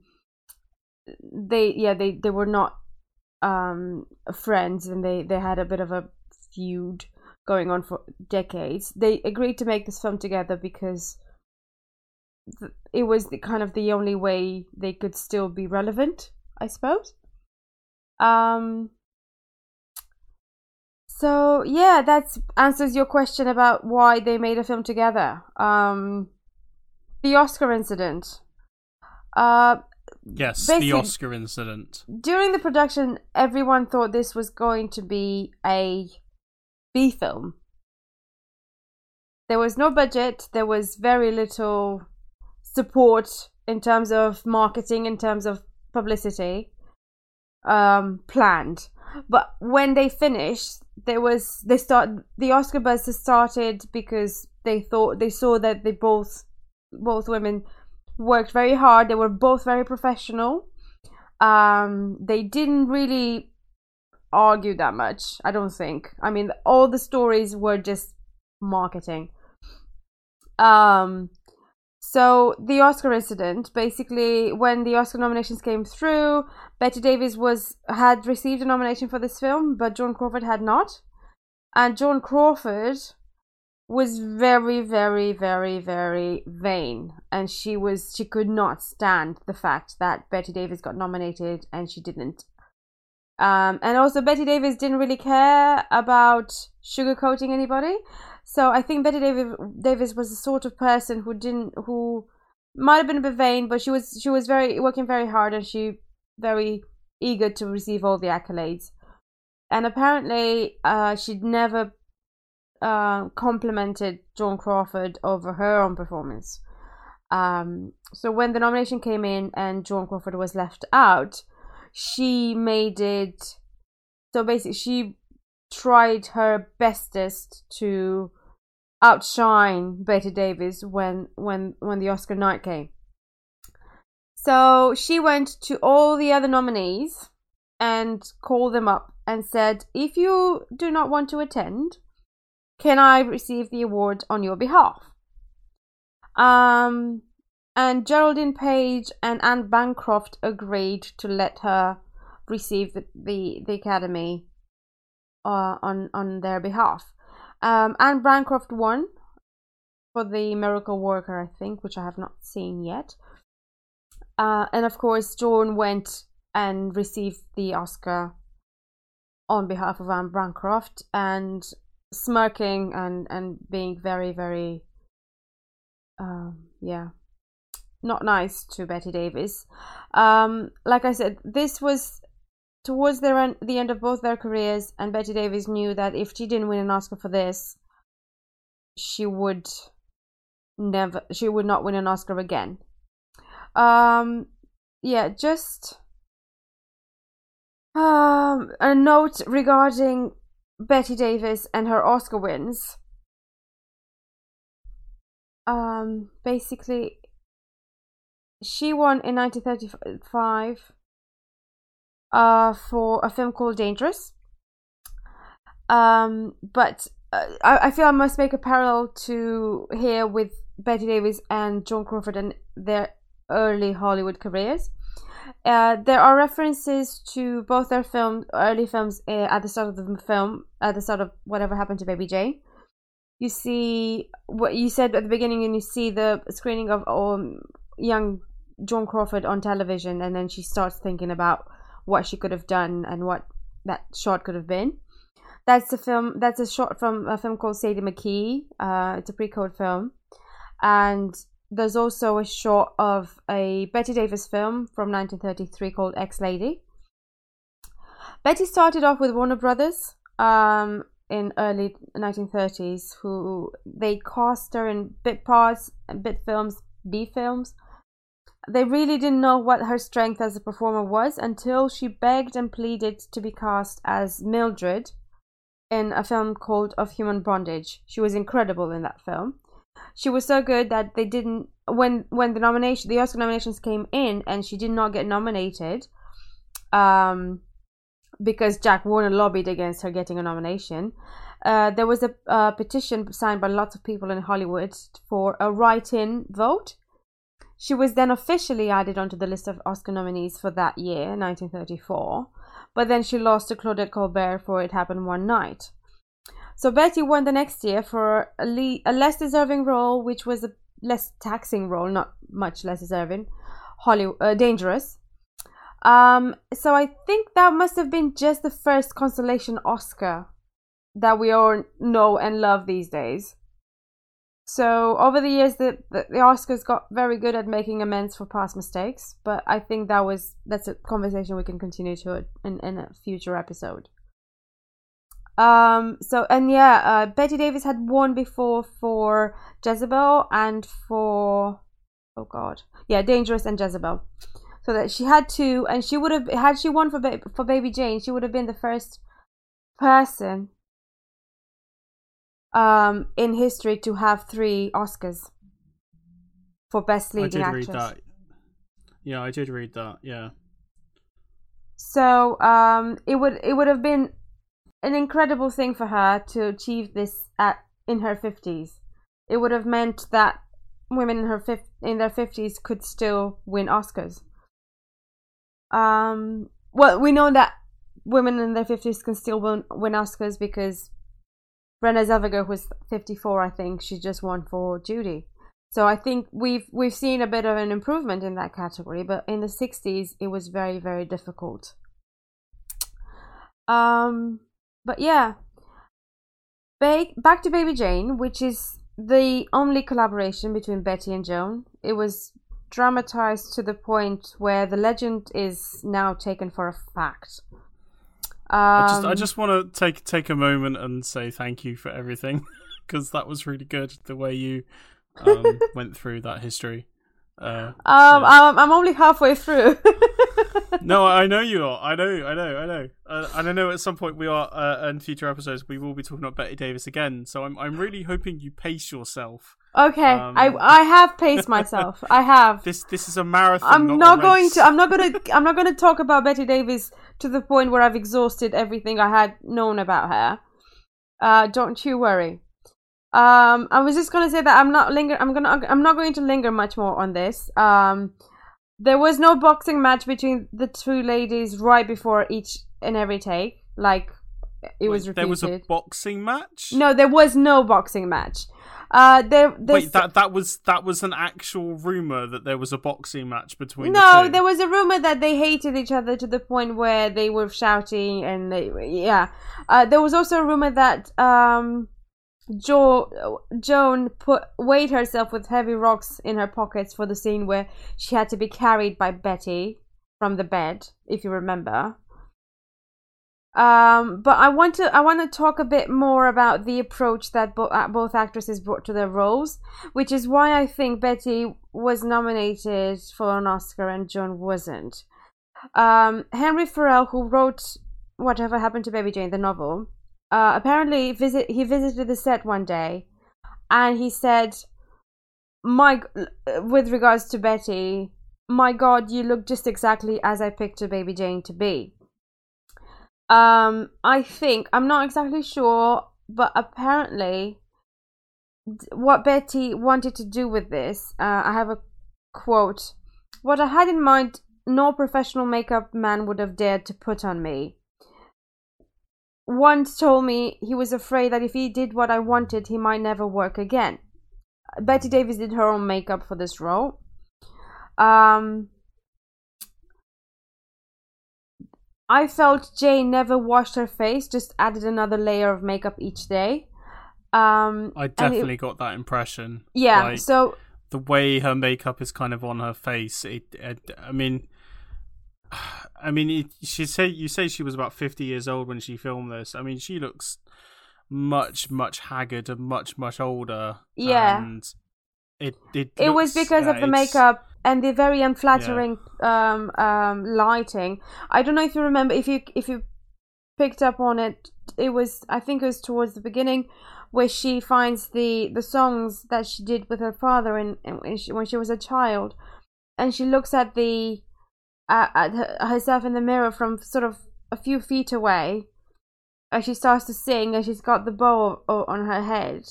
S1: they yeah, they they were not um, friends and they, they had a bit of a feud going on for decades. They agreed to make this film together because it was the, kind of the only way they could still be relevant, I suppose. Um, so yeah, that answers your question about why they made a film together. Um, the Oscar incident. Uh,
S2: Yes, the Oscar incident.
S1: During the production, everyone thought this was going to be a B film. There was no budget, there was very little support in terms of marketing, in terms of publicity um, planned. But when they finished, there was they start the Oscar buzz has started because they thought they saw that they both both women worked very hard. They were both very professional. Um, they didn't really argue that much. I don't think. I mean, all the stories were just marketing. Um, so the Oscar incident, basically, when the Oscar nominations came through, Bette Davis was had received a nomination for this film, but Joan Crawford had not. And Joan Crawford was very very very very vain. And she was she could not stand the fact that Bette Davis got nominated and she didn't. Um, and also Bette Davis didn't really care about sugarcoating anybody. So I think Bette Davis Davis was the sort of person who didn't who might have been a bit vain but she was she was very working very hard and she very eager to receive all the accolades. And apparently uh, she'd never uh, complimented Joan Crawford over her own performance. Um, so when the nomination came in and Joan Crawford was left out, she made it. So basically, she tried her bestest to outshine Bette Davis when when when the Oscar night came. So she went to all the other nominees and called them up and said, "If you do not want to attend, can I receive the award on your behalf? Um, and Geraldine Page and Anne Bancroft agreed to let her receive the, the, the Academy uh, on, on their behalf. Um, Anne Bancroft won for the Miracle Worker, I think, which I have not seen yet. Uh, and of course, Joan went and received the Oscar on behalf of Anne Bancroft, and smirking and and being very very um yeah not nice to Bette Davis. Um, like I said, this was towards their en- the end of both their careers, and Bette Davis knew that if she didn't win an Oscar for this, she would never, she would not win an Oscar again. Um, yeah, just um, a note regarding Bette Davis and her Oscar wins. Um, basically, she won in 1935 uh, for a film called Dangerous. Um, but uh, I, I feel I must make a parallel to here with Bette Davis and Joan Crawford and their early Hollywood careers. Uh, there are references to both their film, early films uh, at the start of the film, at the start of whatever happened to Baby Jane. You see what you said at the beginning, and you see the screening of um, young Joan Crawford on television, and then she starts thinking about what she could have done and what that shot could have been. That's a film. That's a shot from a film called Sadie McKee. Uh, it's a pre-code film, and there's also a shot of a Bette Davis film from 1933 called Ex Lady. Bette started off with Warner Brothers, um, in early 1930s who they cast her in bit parts, bit films, B films. They really didn't know what her strength as a performer was until she begged and pleaded to be cast as Mildred in a film called Of Human Bondage. She was incredible in that film. She was so good that they didn't when when the nomination the Oscar nominations came in and she did not get nominated um because Jack Warner lobbied against her getting a nomination. Uh, there was a, petition signed by lots of people in Hollywood for a write-in vote. She was then officially added onto the list of Oscar nominees for that year, 1934, but then she lost to Claudette Colbert for It Happened One Night. So Bette won the next year for a, le- a less deserving role, which was a less taxing role, not much less deserving, Hollywood, uh, Dangerous. Um, so I think that must have been just the first consolation Oscar that we all know and love these days. So over the years, the, the, the Oscars got very good at making amends for past mistakes, but I think that was that's a conversation we can continue to in, in a future episode. Um. So and yeah, uh, Bette Davis had won before for Jezebel and for oh god, yeah, Dangerous and Jezebel. So that she had two, and she would have had she won for ba- for Baby Jane, she would have been the first person um in history to have three Oscars for best leading
S2: I did
S1: actress.
S2: read that. Yeah, I did read that. Yeah.
S1: So um, it would it would have been an incredible thing for her to achieve this at in her fifties. It would have meant that women in her in their fifties could still win Oscars. Um, well, we know that women in their fifties can still win, win Oscars because Renée Zellweger was fifty four. I think she just won for Judy. So I think we've we've seen a bit of an improvement in that category, but in the '60s it was very very difficult. Um, but yeah, ba- back to Baby Jane, which is the only collaboration between Bette and Joan. It was dramatized to the point where the legend is now taken for a fact. Um,
S2: I just I just want to take take a moment and say thank you for everything because that was really good the way you um, went through that history. Uh,
S1: um,
S2: yeah.
S1: I'm, I'm only halfway through.
S2: no, I know you are. I know, I know, I know. Uh, and I know at some point we are uh, in future episodes we will be talking about Bette Davis again. So I'm I'm really hoping you pace yourself.
S1: okay,
S2: Um,
S1: I I have paced myself. I have.
S2: This this is a marathon.
S1: I'm
S2: not,
S1: not going to. I'm not gonna. I'm not gonna talk about Bette Davis to the point where I've exhausted everything I had known about her. Uh, don't you worry. Um, I was just gonna say that I'm not linger. I'm gonna. I'm not going to linger much more on this. Um, there was no boxing match between the two ladies right before each and every take. Like it was
S2: Wait,
S1: repeated.
S2: there was a boxing match.
S1: no, there was no boxing match. Uh, there.
S2: Wait, that that was that was an actual rumor that there was a boxing match between
S1: no,
S2: the two.
S1: there was a rumor that they hated each other to the point where they were shouting and they, yeah. Uh, there was also a rumor that um, jo- Joan put weighed herself with heavy rocks in her pockets for the scene where she had to be carried by Bette from the bed, if you remember. Um, but I want to I want to talk a bit more about the approach that bo- uh, both actresses brought to their roles, which is why I think Bette was nominated for an Oscar and Joan wasn't. Um, Henry Farrell, who wrote Whatever Happened to Baby Jane, the novel, uh, apparently visit he visited the set one day, and he said, "My, with regards to Bette, my God, you look just exactly as I pictured Baby Jane to be." Um, I think I'm not exactly sure, but apparently, what Bette wanted to do with this, uh, I have a quote. What I had in mind, no professional makeup man would have dared to put on me. Once told me he was afraid that if he did what I wanted, he might never work again. Bette Davis did her own makeup for this role. Um, I felt Jane never washed her face, just added another layer of makeup each day. Um,
S2: I
S1: and it-
S2: definitely got that impression.
S1: yeah.
S2: Like,
S1: so
S2: the way her makeup is kind of on her face. It, it I mean, I mean, it, she say you say she was about fifty years old when she filmed this. I mean, she looks much much haggard and much much older.
S1: Yeah.
S2: and it it
S1: it was because
S2: yeah,
S1: of the makeup and the very unflattering um, um, lighting. I don't know if you remember if you if you picked up on it. It was I think it was towards the beginning where she finds the the songs that she did with her father in, in she, when she was a child, and she looks at the uh, at herself in the mirror from sort of a few feet away. As she starts to sing, and she's got the bow on her head,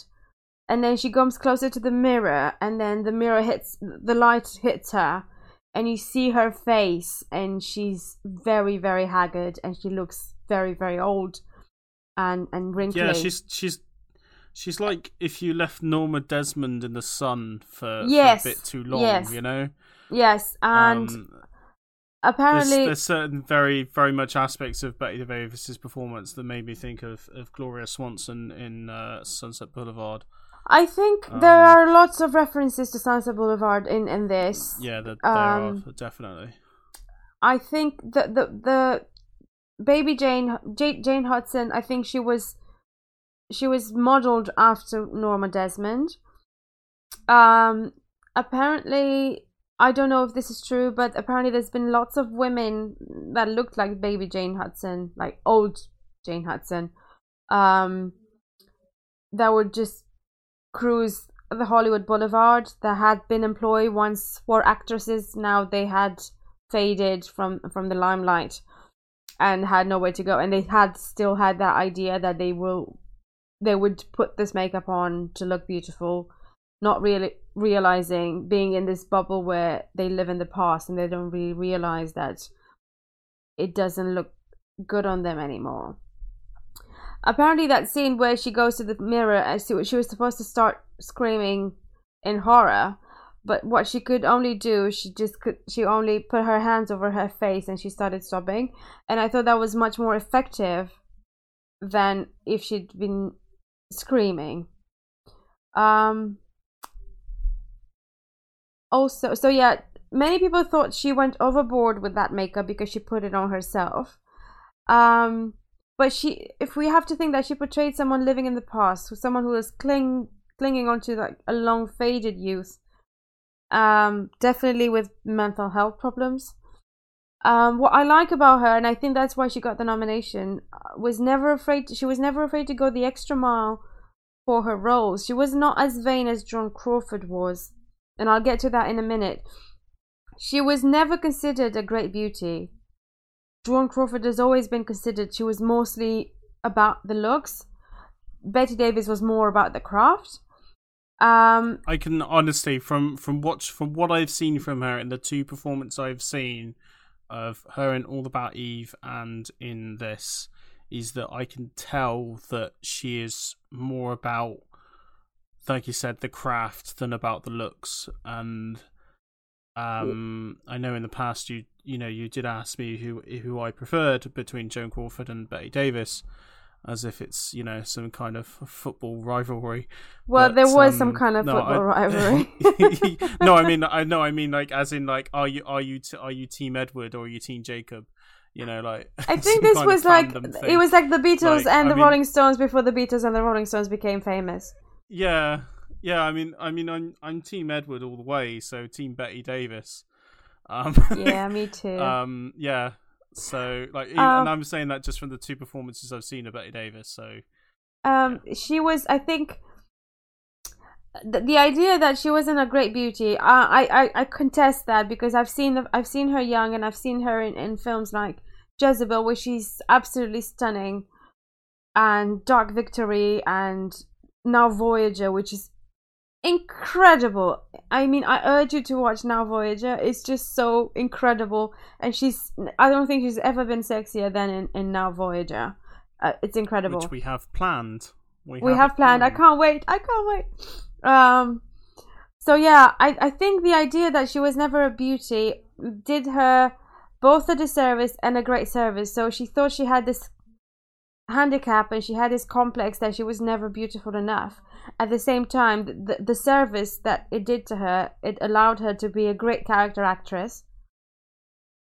S1: and then she comes closer to the mirror and then the mirror hits the light hits her and you see her face and she's very very haggard and she looks very very old and and wrinkly
S2: Yeah, she's she's she's like if you left Norma Desmond in the sun for,
S1: Yes,
S2: for a bit too long,
S1: yes.
S2: you know.
S1: yes and
S2: Um,
S1: apparently
S2: there's certain very very much aspects of Bette Davis's performance that made me think of, of Gloria Swanson in uh, Sunset Boulevard.
S1: i think there
S2: um,
S1: are lots of references to sunset boulevard in in this
S2: Yeah, there, there
S1: Um,
S2: are definitely.
S1: I think the the the baby Jane Jane, Jane Hudson. I think she was she was modeled after Norma Desmond. Um, apparently, I don't know if this is true, but apparently there's been lots of women that looked like baby Jane Hudson, like old Jane Hudson, um, that would just cruise the Hollywood Boulevard. That had been employed once for actresses. Now they had faded from from the limelight and had nowhere to go and they had still had that idea that they will they would put this makeup on to look beautiful not really realizing being in this bubble where they live in the past and they don't really realize that it doesn't look good on them anymore. Apparently that scene where she goes to the mirror and she, was supposed to start screaming in horror but what she could only do she just could she only put her hands over her face and she started sobbing. And i thought that was much more effective than if she'd been screaming. Um also so yeah many people thought she went overboard with that makeup because she put it on herself. Um but she if we have to think that she portrayed someone living in the past someone who was cling clinging onto like a long faded youth um definitely with mental health problems. Um what i like about her and i think that's why she got the nomination uh, was never afraid she was never afraid to go the extra mile for her roles. She was not as vain as Joan crawford was and i'll get to that in a minute. She was never considered a great beauty. Joan crawford has always been considered she was mostly about the looks. Bette davis was more about the craft. Um
S2: I can honestly, from from what from what I've seen from her in the two performances I've seen of her in All About Eve and in this, is that I can tell that she is more about, like you said, the craft than about the looks. And um, I know in the past you you know you did ask me who who I preferred between Joan Crawford and Bette Davis. As if it's you know some kind of football rivalry.
S1: well
S2: But,
S1: there was some
S2: um,
S1: kind of
S2: no,
S1: football
S2: I-
S1: rivalry
S2: no, I mean, I know, I mean, like, as in, like, are you, are you, t- are you Team Edward or are you Team Jacob? You know, like.
S1: I think this was like
S2: fandom
S1: it was like the Beatles
S2: Like,
S1: and
S2: I
S1: the
S2: mean-
S1: Rolling Stones before the Beatles and the Rolling Stones became famous.
S2: Yeah, yeah. I mean, I mean, I'm, I'm Team Edward all the way. So Team Bette Davis. Um,
S1: Yeah, me too.
S2: um, yeah. So, like,
S1: Um,
S2: and I'm saying that just from the two performances I've seen of Bette Davis. So,
S1: um, she was, I think, the, the idea that she wasn't a great beauty, I, I, I contest that because I've seen, the, I've seen her young and I've seen her in, in films like Jezebel, where she's absolutely stunning, and Dark Victory, and now Voyager, which is incredible. I mean, I urge you to watch Now Voyager. It's just so incredible, and she's. I don't think she's ever been sexier than in, in Now Voyager. Uh, it's incredible.
S2: which we have planned. We,
S1: we
S2: have,
S1: have
S2: it
S1: planned. I can't wait. I can't wait. Um. So yeah, I I think the idea that she was never a beauty did her both a disservice and a great service. So she thought she had this handicap and she had this complex that she was never beautiful enough. At the same time, the, the service that it did to her, it allowed her to be a great character actress.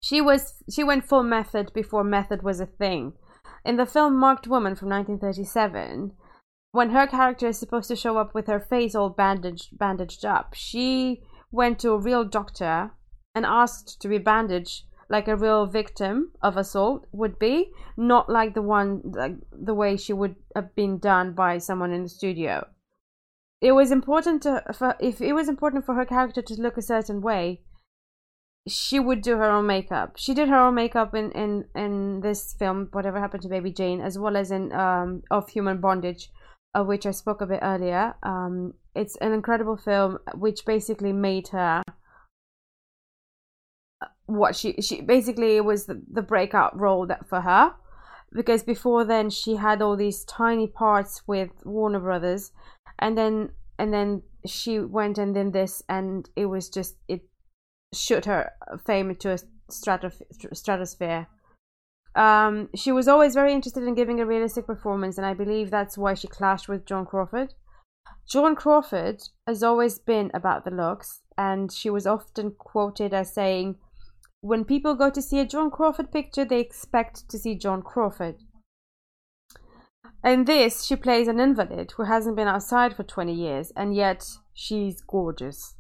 S1: She was she went full method before method was a thing. In the film Marked Woman from 1937, when her character is supposed to show up with her face all bandaged bandaged up, she went to a real doctor and asked to be bandaged like a real victim of assault would be, not like the one like the way she would have been done by someone in the studio. It was important to for, if it was important for her character to look a certain way, she would do her own makeup. She did her own makeup in in in this film, whatever happened to Baby Jane, as well as in um of Human Bondage, of which I spoke a bit earlier. Um, it's an incredible film which basically made her what she she basically it was the, the breakout role that for her. Because before then she had all these tiny parts with Warner Brothers. And then and then she went and then this and it was just it shoot her fame into a stratosphere. Um, she was always very interested in giving a realistic performance and I believe that's why she clashed with Joan Crawford. Joan Crawford has always been about the looks and she was often quoted as saying when people go to see a Joan Crawford picture, they expect to see Joan Crawford. In this, she plays an invalid who hasn't been outside for 20 years, and yet she's gorgeous.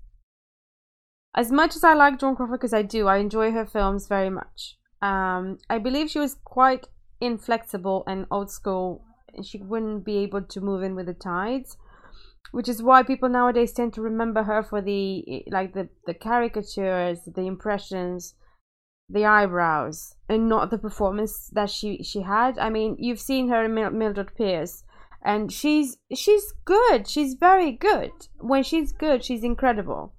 S1: As much as I like Joan Crawford, because I do, I enjoy her films very much. Um, I believe she was quite inflexible and old school. And she wouldn't be able to move in with the tides which is why people nowadays tend to remember her for the like the the caricatures the impressions the eyebrows and not the performance that she she had. I mean, you've seen her in Mildred Pierce and she's she's good. She's very good. When she's good, she's incredible.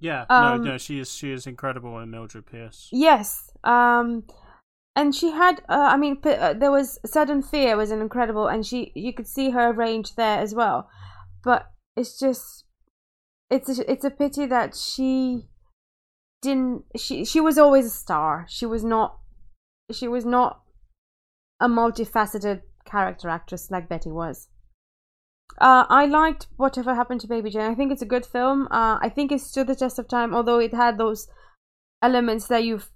S2: Yeah, um, no, no, she is she is incredible in Mildred Pierce.
S1: Yes. Um and she had uh, I mean uh, there was Sudden Fear was an incredible and she you could see her range there as well. But it's just it's a, it's a pity that she didn't she she was always a star. She was not she was not a multifaceted character actress like Bette was. Uh, I liked Whatever Happened to Baby Jane. I think it's a good film. Uh, I think it stood the test of time, although it had those elements that you've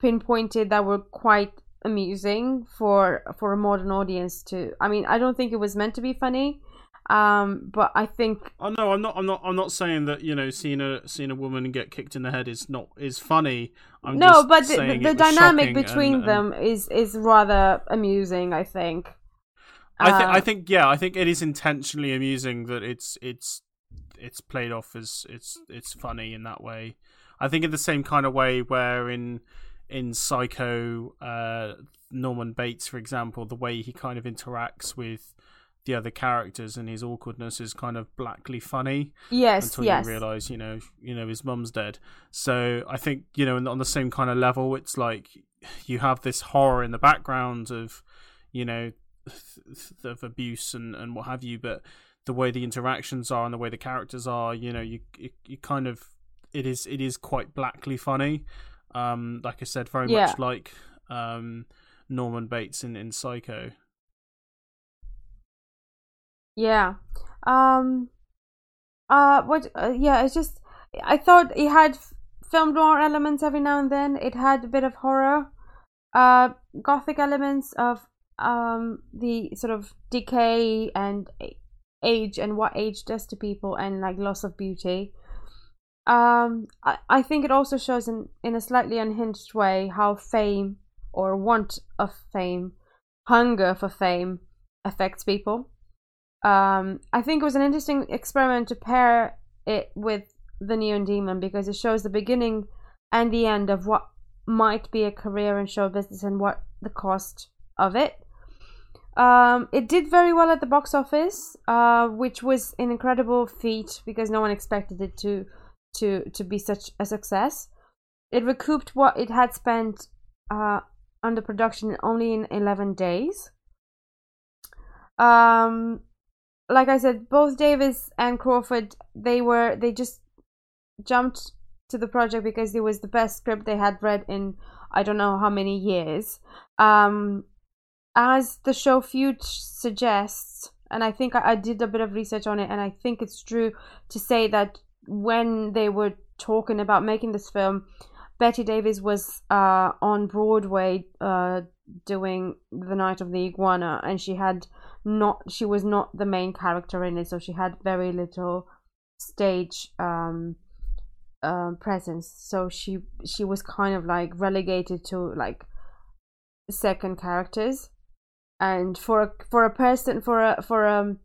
S1: pinpointed that were quite amusing for for a modern audience to. I mean, I don't think it was meant to be funny, um, but I think.
S2: Oh no, I'm not. I'm not. I'm not saying that you know seeing a seeing a woman get kicked in the head is not is funny. I'm
S1: no, but the, the dynamic between and, them and... is is rather amusing. I think.
S2: I think. Uh, I think. Yeah, I think it is intentionally amusing that it's it's it's played off as it's it's funny in that way. I think in the same kind of way where in in Psycho, uh, Norman Bates, for example, the way he kind of interacts with the other characters and his awkwardness is kind of blackly funny.
S1: Yes,
S2: until
S1: yes.
S2: you realize, you know, you know his mum's dead. So I think you know, on the same kind of level, it's like you have this horror in the background of, you know, of abuse and and what have you, but the way the interactions are and the way the characters are, you know, you you, you kind of it is it is quite blackly funny. Um, like I said, very yeah. much like um Norman Bates in in Psycho.
S1: Yeah. Um. Uh. What? Uh, yeah. It's just. I thought it had film noir elements every now and then. It had a bit of horror. Uh. Gothic elements of um the sort of decay and age and what age does to people and like loss of beauty. Um. I I think it also shows in in a slightly unhinged way how fame or want of fame, hunger for fame affects people um, I think it was an interesting experiment to pair it with the Neon Demon because it shows the beginning and the end of what might be a career in show business and what the cost of it. Um, it did very well at the box office, uh, which was an incredible feat because no one expected it to to to be such a success. It recouped what it had spent uh, under production only in eleven days. Um, like I said, both Davis and Crawford, they were they just jumped to the project because it was the best script they had read in I don't know how many years. Um, as the show Feud suggests, and I think I, I did a bit of research on it, and I think it's true to say that when they were talking about making this film, Bette Davis was uh, on Broadway uh, doing The Night of the Iguana, and she had not she was not the main character in it, so she had very little stage um, uh, presence. So she she was kind of like relegated to like second characters, and for a, for a person for a for a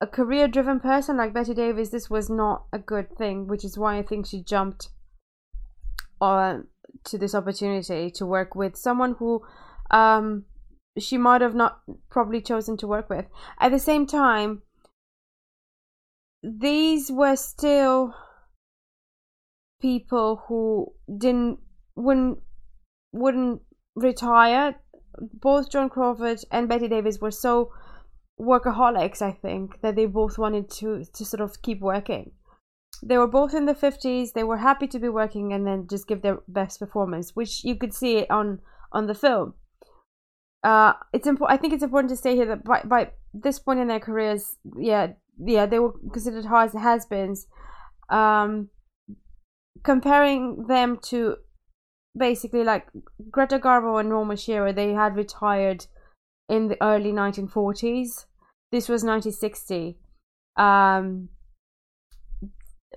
S1: a career driven person like Bette Davis, this was not a good thing, which is why I think she jumped on to this opportunity to work with someone who um she might have not probably chosen to work with. At the same time, these were still people who didn't wouldn't wouldn't retire. Both Joan Crawford and Bette Davis were so workaholics, I think, that they both wanted to to sort of keep working. They were both in the fifties. They were happy to be working and then just give their best performance, which you could see on on the film. Uh, it's important. I think it's important to say here that by by this point in their careers, yeah, yeah, they were considered has has-beens. Um, comparing them to basically like Greta Garbo and Norma Shearer, they had retired in the early 1940s. This was 1960. Um,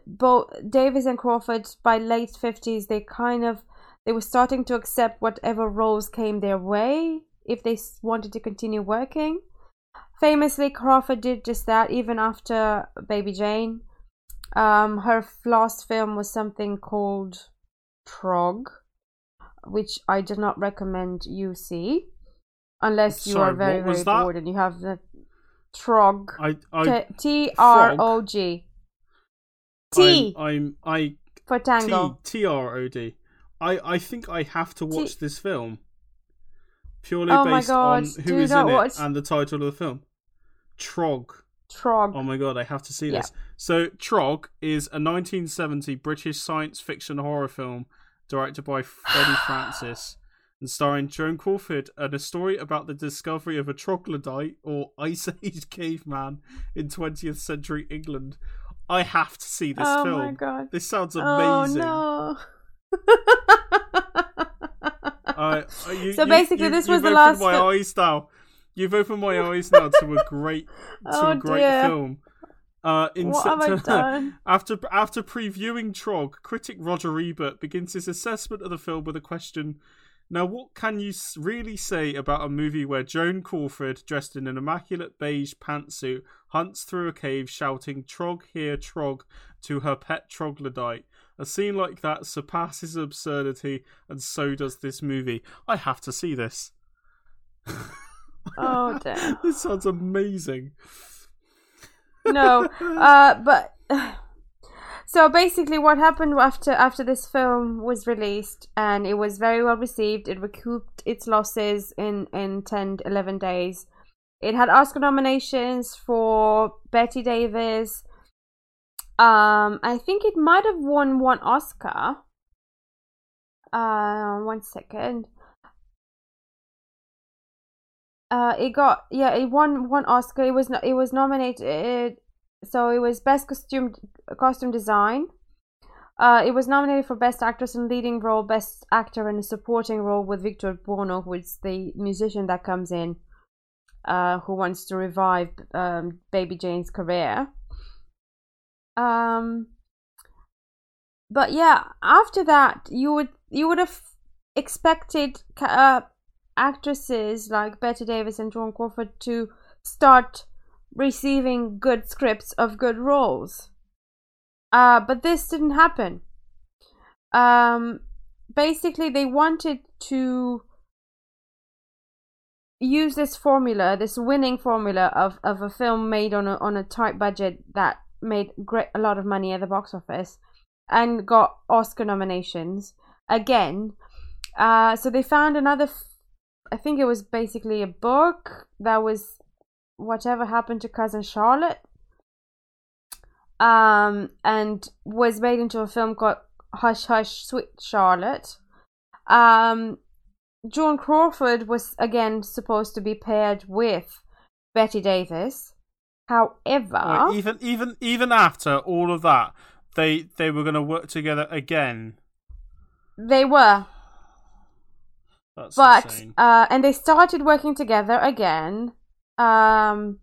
S1: both Davis and Crawford by late 50s, they kind of they were starting to accept whatever roles came their way if they wanted to continue working. Famously, Crawford did just that even after Baby Jane. Um, her last film was something called Trog, which I do not recommend you see unless you
S2: Sorry,
S1: are very very
S2: that?
S1: bored and you have the Trog. T R O G. T
S2: I'm, I'm I
S1: for tango.
S2: T T R O D. I I think I have to watch
S1: T-
S2: this film purely
S1: Oh
S2: based on who is in
S1: watch-
S2: it and the title of the film. Trog.
S1: Trog.
S2: Oh my god, I have to see
S1: Yeah.
S2: this. So, Trog is a 1970 British science fiction horror film directed by Freddie Francis and starring Joan Crawford and a story about the discovery of a troglodyte or Ice Age caveman in 20th century England. I have to see this
S1: oh
S2: film. oh film.
S1: my god.
S2: This sounds
S1: Oh
S2: amazing.
S1: no.
S2: Uh, you-
S1: So basically
S2: you-
S1: this was
S2: you've
S1: the
S2: opened
S1: last
S2: my eyes now. You've opened my eyes now to a great, to
S1: Oh,
S2: a great
S1: dear.
S2: film. Uh, in
S1: what have I
S2: September,
S1: done?
S2: after after previewing Trog, critic Roger Ebert begins his assessment of the film with a question. Now, what can you really say about a movie where Joan Crawford, dressed in an immaculate beige pantsuit, hunts through a cave shouting "Trog here, Trog" to her pet troglodyte? A scene like that surpasses absurdity, and so does this movie. I have to see this.
S1: Oh damn.
S2: this sounds amazing.
S1: no uh but so basically what happened after after this film was released and it was very well received it recouped its losses in in 10 11 days it had oscar nominations for bette davis um i think it might have won one oscar. Uh one second. Uh it got yeah it won one oscar. It was it was nominated so it was best costume costume design. Uh it was nominated for best actress in leading role best actor in a supporting role with victor buono who is the musician that comes in uh who wants to revive um baby jane's career um but yeah after that you would you would have expected uh, actresses like Bette Davis and Joan Crawford to start receiving good scripts of good roles. Uh, but this didn't happen. Um, basically, they wanted to use this formula, this winning formula of, of a film made on a on a tight budget that made great a lot of money at the box office and got Oscar nominations again. Uh, so they found another. F- I think it was basically a book that was whatever happened to cousin Charlotte, um, and was made into a film called Hush Hush Sweet Charlotte. Um, Joan Crawford was again supposed to be paired with Bette Davis. However,
S2: Wait, even even even after all of that, they they were going to work together again.
S1: they were
S2: That's
S1: but uh, and they started working together again. Um,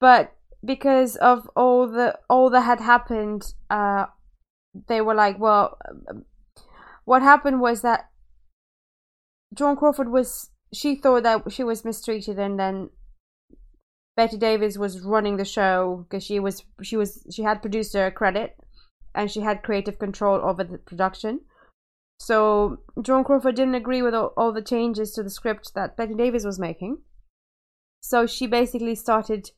S1: but because of all the all that had happened, uh, they were like, well, what happened was that Joan Crawford was she thought that she was mistreated, and then Bette Davis was running the show because she was she was she had producer credit and she had creative control over the production. So Joan Crawford didn't agree with all, all the changes to the script that Bette Davis was making. So she basically started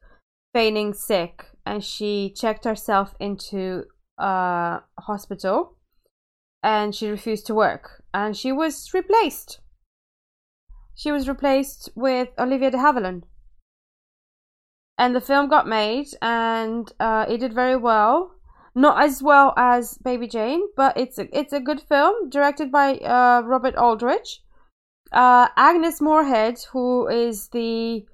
S1: feigning sick and she checked herself into a hospital and she refused to work and she was replaced. She was replaced with Olivia de Havilland. And the film got made and uh, it did very well. Not as well as Baby Jane, but it's a, it's a good film directed by uh, Robert Aldrich. Uh, Agnes Moorehead, who is the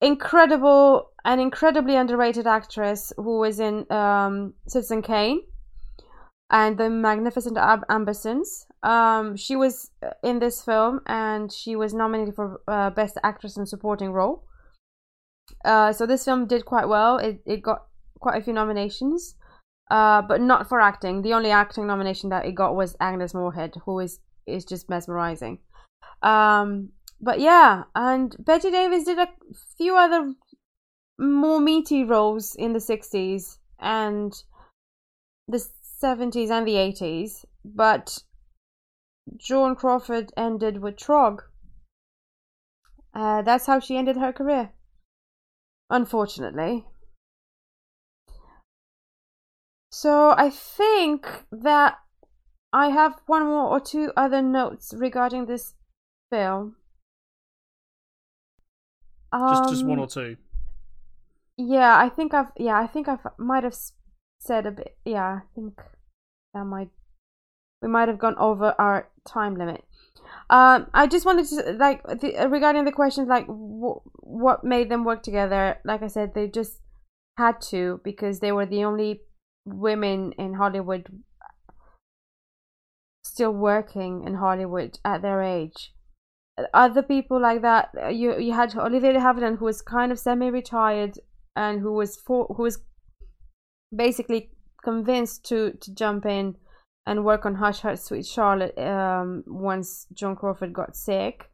S1: incredible and incredibly underrated actress who was in um, Citizen Kane and the Magnificent Ab- Ambersons. Um, she was in this film and she was nominated for uh, Best Actress in Supporting Role. Uh, so this film did quite well. It it got quite a few nominations, uh, but not for acting. The only acting nomination that it got was Agnes Moorehead, who is is just mesmerizing. Um, but yeah, and Bette Davis did a few other more meaty roles in the 60s and the 70s and the 80s, but Joan Crawford ended with Trog. Uh, that's how she ended her career. Unfortunately. So I think that I have one more or two other notes regarding this film.
S2: just just one
S1: Um,
S2: or two.
S1: Yeah, I think I've yeah, I think I've might have said a bit. Yeah, I think that might we might have gone over our time limit. Um, I just wanted to like the, regarding the questions like w- what made them work together. Like I said, they just had to because they were the only women in Hollywood still working in Hollywood at their age. Other people like that, uh, you you had Olivia de Havilland, who was kind of semi-retired and who was for who was basically convinced to to jump in and work on Hush Hush Sweet Charlotte um, once Joan Crawford got sick.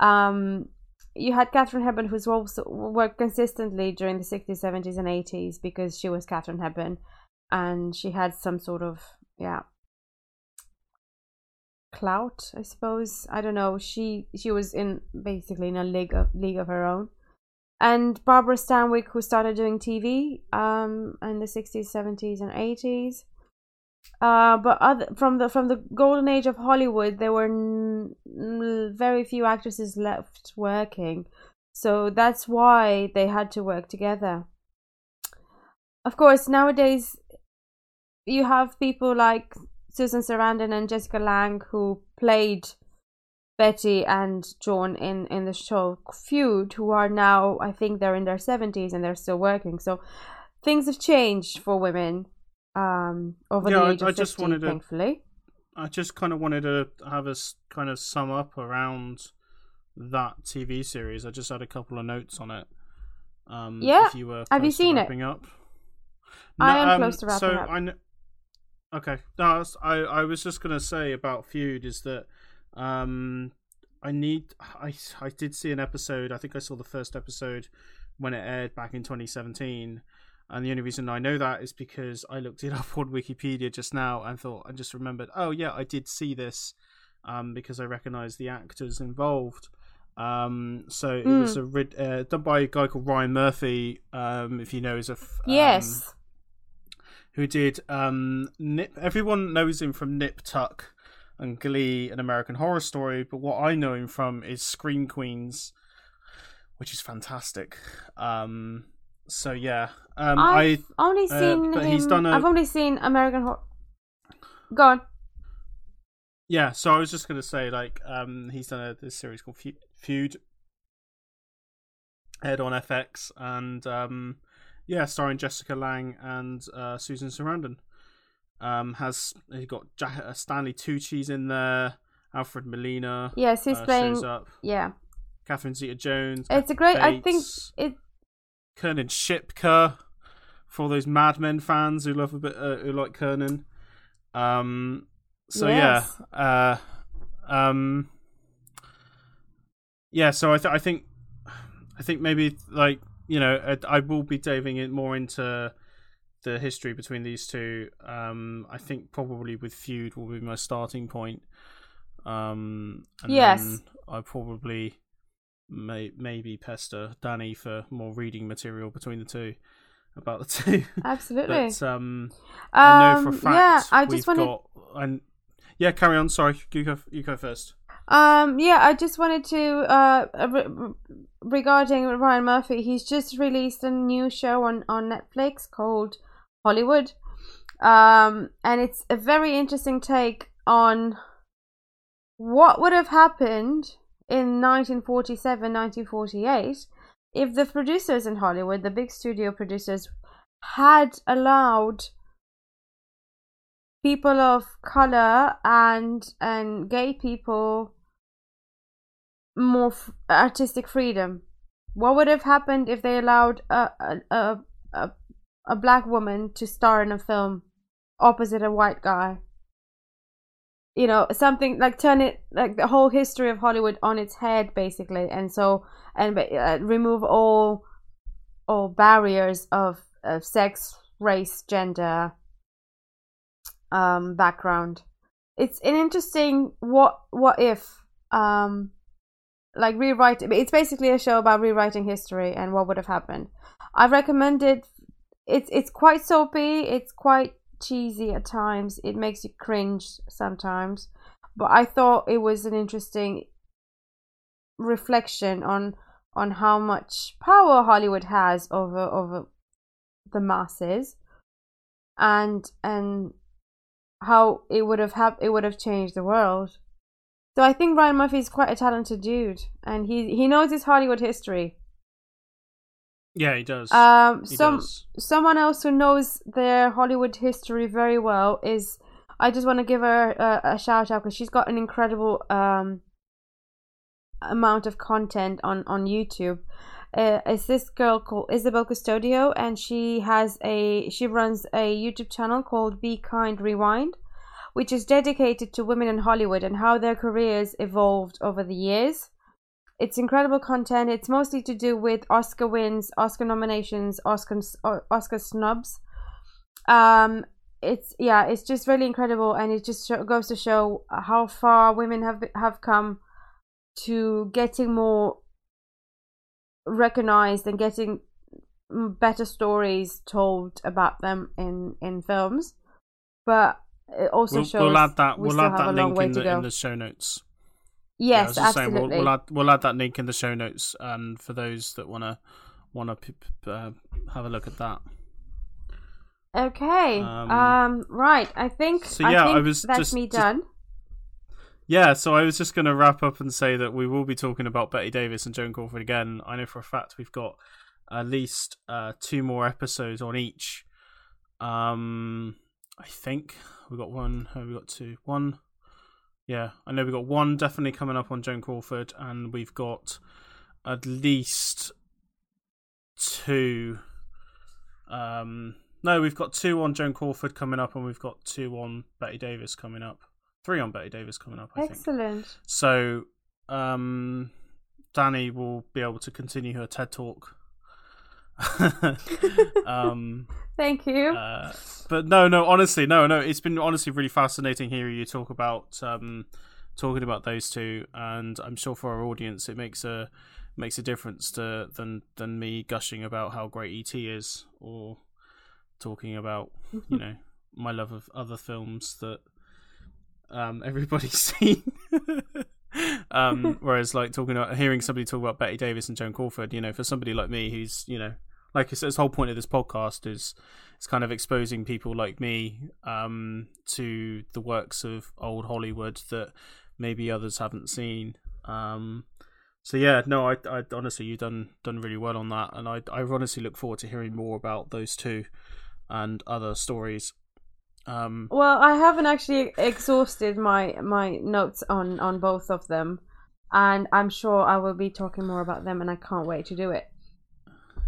S1: Um, you had Katharine Hepburn, who's also worked consistently during the 60s, 70s, and 80s because she was Katharine Hepburn and she had some sort of, yeah, clout, I suppose. I don't know. She she was in basically in a league of league of her own. And Barbara Stanwyck, who started doing TV um, in the 60s, 70s, and 80s uh but other from the from the golden age of hollywood there were n- n- very few actresses left working. So that's why they had to work together. Of course nowadays you have people like susan sarandon and jessica lange who played bette and joan in in the show. Feud who are now i think they're in their 70s and they're still working. So things have changed for women um over
S2: Yeah,
S1: the
S2: I-
S1: of
S2: I just
S1: 50,
S2: wanted to-
S1: thankfully
S2: I just kind of wanted to have us kind of sum up around that TV series. I just had a couple of notes on it. Um,
S1: Yeah.
S2: If you were
S1: Have you
S2: to
S1: seen it?
S2: up.
S1: I am
S2: um,
S1: close to wrapping
S2: so
S1: up.
S2: I kn- okay. No, I I was just gonna say about feud is that um I need I I did see an episode. I think I saw the first episode when it aired back in 2017. And the only reason I know that is because I looked it up on Wikipedia just now and thought I just remembered. Oh yeah, I did see this um, because I recognised the actors involved. Um, so it was
S1: Hmm.
S2: a uh, done by a guy called Ryan Murphy. Um, if you know, is a f-
S1: yes
S2: who did um, Nip. Everyone knows him from Nip Tuck and Glee and American Horror Story, but what I know him from is Scream Queens, which is fantastic. Um, so yeah, um, I
S1: I've only
S2: uh,
S1: seen
S2: but
S1: him.
S2: he's done a-
S1: I've only seen American Horror. Go on.
S2: yeah. So I was just gonna say like um, he's done a this series called Fe- Feud, aired on FX, and um, yeah, starring Jessica Lange and uh, Susan Sarandon. Um, has he got ja- uh, Stanley Tucci's in there, Alfred Molina.
S1: Yes, he's
S2: uh,
S1: playing.
S2: shows up.
S1: Yeah,
S2: Catherine Zeta-Jones.
S1: it's a great. I think it.
S2: Kiernan Shipka for all those Mad Men fans who love a bit uh, who like Kiernan. Um. So
S1: Yes.
S2: yeah. Uh. Um. Yeah. So I th- I think I think maybe like you know I, I will be diving in more into the history between these two. Um. I think probably with feud will be my starting point. Um. And
S1: Yes.
S2: I probably may maybe pester Danny for more reading material between the two about the two.
S1: Absolutely.
S2: but um, I know for a
S1: Um,
S2: fact
S1: yeah, I just wanted.
S2: got and yeah, carry on. Sorry, you go. You go first.
S1: Um, yeah, I just wanted to uh re- regarding Ryan Murphy. He's just released a new show on on Netflix called Hollywood, um, and it's a very interesting take on what would have happened in 1947, 1948 if the producers in Hollywood, the big studio producers, had allowed people of color and and gay people more f- artistic freedom what would have happened if they allowed a a, a a a black woman to star in a film opposite a white guy you know something like turn it like the whole history of hollywood on its head basically. And so and uh, remove all all barriers of, of sex race gender um background. It's an interesting what what if um like rewrite it's basically a show about rewriting history and what would have happened. I recommend it. It's it's quite soapy. It's quite cheesy at times it makes you cringe sometimes but i thought it was an interesting reflection on on how much power hollywood has over over the masses and and how it would have hap- it would have changed the world. So I think Ryan Murphy is quite a talented dude, and he he knows his Hollywood history.
S2: Yeah, he does.
S1: Um,
S2: he
S1: some
S2: does.
S1: someone else who knows their Hollywood history very well is I just want to give her a, a shout out because she's got an incredible um amount of content on on YouTube. Uh, it's this girl called Isabel Custodio, and she has a she runs a YouTube channel called Be Kind Rewind, which is dedicated to women in Hollywood and how their careers evolved over the years. It's incredible content. It's mostly to do with Oscar wins, Oscar nominations, Oscar Oscar snubs. Um, it's yeah, it's just really incredible, and it just show, goes to show how far women have have come to getting more recognized and getting better stories told about them in in films. But it also
S2: We'll,
S1: shows
S2: we'll add that.
S1: we
S2: We'll add that link in the, in the show notes. Yeah, I
S1: Yes,
S2: was just saying
S1: absolutely.
S2: we'll, we'll add we'll add that link in the show notes, and for those that wanna wanna p- p- uh, have a look at that.
S1: Okay.
S2: Um,
S1: Um, Right. I think.
S2: so yeah, I
S1: think
S2: was
S1: that's
S2: just-
S1: me
S2: just-
S1: done.
S2: Yeah, so I was just going to wrap up and say that we will be talking about Bette Davis and Joan Crawford again. I know for a fact we've got at least uh, two more episodes on each. Um, I think we got one. Have we got two? One. Yeah, I know we've got one definitely coming up on Joan Crawford, and we've got at least two. Um, no, we've got two on Joan Crawford coming up, and we've got two on Bette Davis coming up. Three on Bette Davis coming up, I think.
S1: Excellent.
S2: So, um, Danny will be able to continue her TED talk. um,
S1: Thank you.
S2: uh, but no, no, honestly, no, no. It's been honestly really fascinating hearing you talk about um, talking about those two, and I'm sure for our audience, it makes a makes a difference to than than me gushing about how great ET is, or talking about you know my love of other films that um, everybody's seen. um, whereas, like talking about hearing somebody talk about Bette Davis and Joan Crawford, you know, for somebody like me who's you know, like I said, the whole point of this podcast is it's kind of exposing people like me um, to the works of old Hollywood that maybe others haven't seen. Um, so yeah, no, I, I honestly you've done done really well on that, and I I honestly look forward to hearing more about those two and other stories Um,
S1: Well, I haven't actually exhausted my my notes on on both of them, and I'm sure I will be talking more about them, and I can't wait to do it.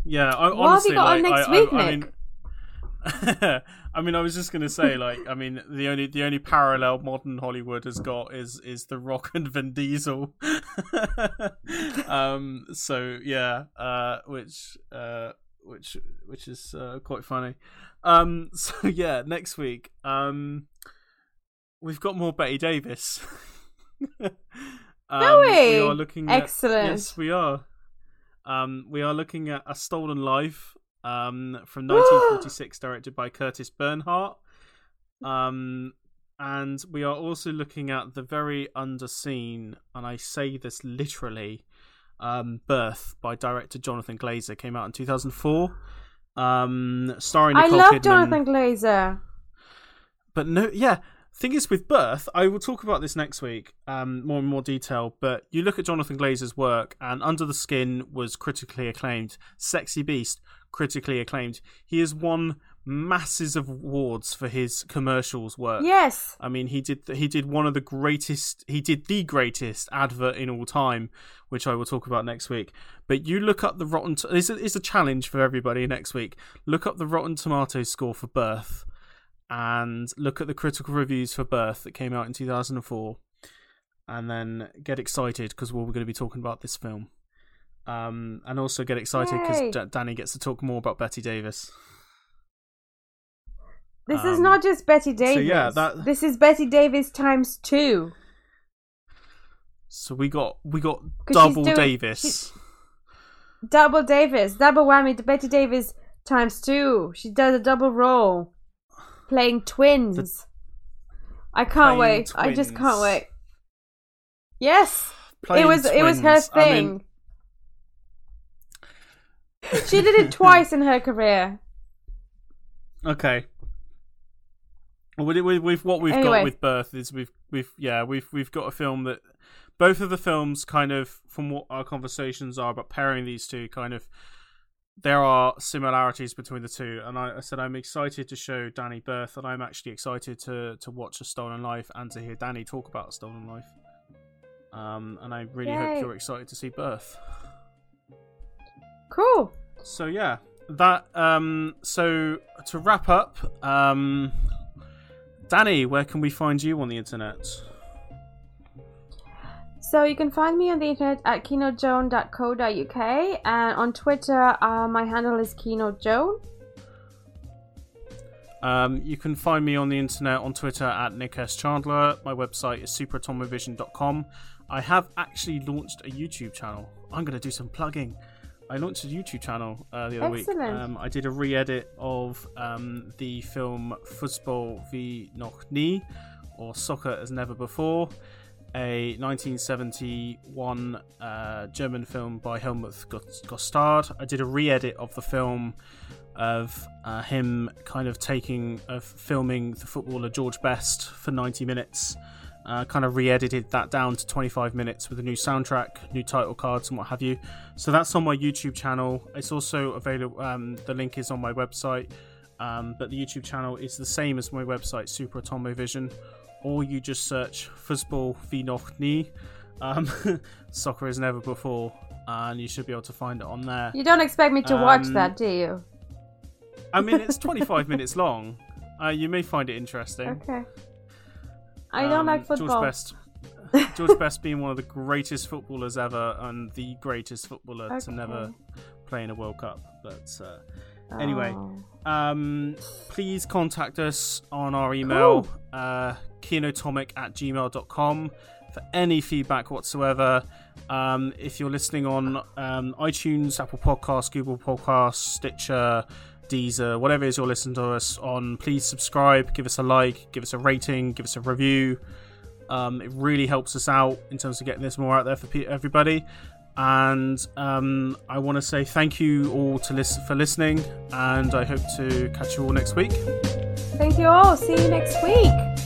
S2: Yeah, I,
S1: What have you
S2: honestly,
S1: got on next
S2: I,
S1: week,
S2: I, I
S1: Nick?
S2: mean, I mean, I was just gonna say, like, I mean, the only the only parallel modern Hollywood has got is is The Rock and Vin Diesel. um, so yeah, uh, which uh, which which is uh, quite funny. Um, so yeah, next week, um, we've got more Bette Davis. um,
S1: No
S2: We are looking at
S1: Excellent.
S2: Yes, we are. Um, we are looking at A Stolen Life um, from 1946, directed by Curtis Bernhardt. Um, and we are also looking at the very underseen, and I say this literally, um, Birth by director Jonathan Glazer came out in 2004. Um, starring
S1: I
S2: Nicole
S1: love
S2: Kidman
S1: Jonathan Glazer.
S2: but no yeah thing is with birth i will talk about this next week um more and more detail but you look at jonathan glazer's work and under the skin was critically acclaimed sexy beast critically acclaimed he has won masses of awards for his commercials work
S1: Yes.
S2: I mean, he did he did one of the greatest he did the greatest advert in all time, which I will talk about next week. But you look up the Rotten. This is a challenge for everybody next week. Look up the Rotten Tomatoes score for Birth, and look at the critical reviews for Birth that came out in 2004, and then get excited because we're going to be talking about this film. Um, and also get excited because Danny gets to talk more about Bette Davis.
S1: This is
S2: Um,
S1: not just Bette Davis.
S2: yeah, that-
S1: This is Bette Davis times two.
S2: So we got we got double
S1: doing-
S2: Davis.
S1: Double Davis, double whammy. Bette Davis times two. She does a double role, playing twins. I can't wait. I just can't wait. Yes,
S2: Playing
S1: it was it was her
S2: twins. I
S1: thing.
S2: mean,
S1: She did it twice in her career.
S2: okay. With, with, with what we've
S1: Anyway.
S2: got with Birth is we've we've yeah we've we've got a film that both of the films kind of from what our conversations are about pairing these two kind of there are similarities between the two and I, I said I'm excited to show Danny Birth and I'm actually excited to to watch A Stolen Life and to hear Danny talk about A Stolen Life. Um, and I really hope you're excited to see Birth.
S1: Cool.
S2: So yeah, that um so to wrap up, um Danny, where can we find you on the internet?
S1: So you can find me on the internet at keynotejoan.co.uk and on Twitter, uh, my handle is keynotejoan.
S2: Um, you can find me on the internet on Twitter at Nick S. Chandler. My website is superatomovision.com. I have actually launched a YouTube channel. I'm going to do some plugging. I launched a YouTube channel uh, the other
S1: Excellent.
S2: week. Um, I did a re-edit of um, the film Fußball wie noch nie, or Soccer as Never Before, a 1971 uh, German film by Helmut Gos- Costard. I did a re-edit of the film of uh, him kind of taking of filming the footballer George Best for 90 minutes. Uh, kind of re-edited that down to 25 minutes with a new soundtrack, new title cards, and what have you. So that's on my YouTube channel. It's also available. Um, the link is on my website, um, but the YouTube channel is the same as my website, Super Atomo Vision. Or you just search Fußball wie noch nie, um, soccer as never before, and you should be able to find it on there.
S1: You don't expect me to watch
S2: Um,
S1: that, do you?
S2: I mean, it's 25 minutes long. Uh, you may find it interesting.
S1: Okay. I don't
S2: Um,
S1: like football.
S2: George Best, George Best being one of the greatest footballers ever and the greatest footballer to never play in a World Cup. But uh, anyway,
S1: Oh.
S2: um, please contact us on our email, uh, kinotomic at gmail.com for any feedback whatsoever. Um, if you're listening on um, iTunes, Apple Podcasts, Google Podcasts, Stitcher, Deezer, whatever it is you're listening to us on, please subscribe, give us a like, give us a rating, give us a review. Um, it really helps us out in terms of getting this more out there for everybody. And um, I want to say thank you all to listen for listening, and I hope to catch you all next week.
S1: Thank you all. See you next week.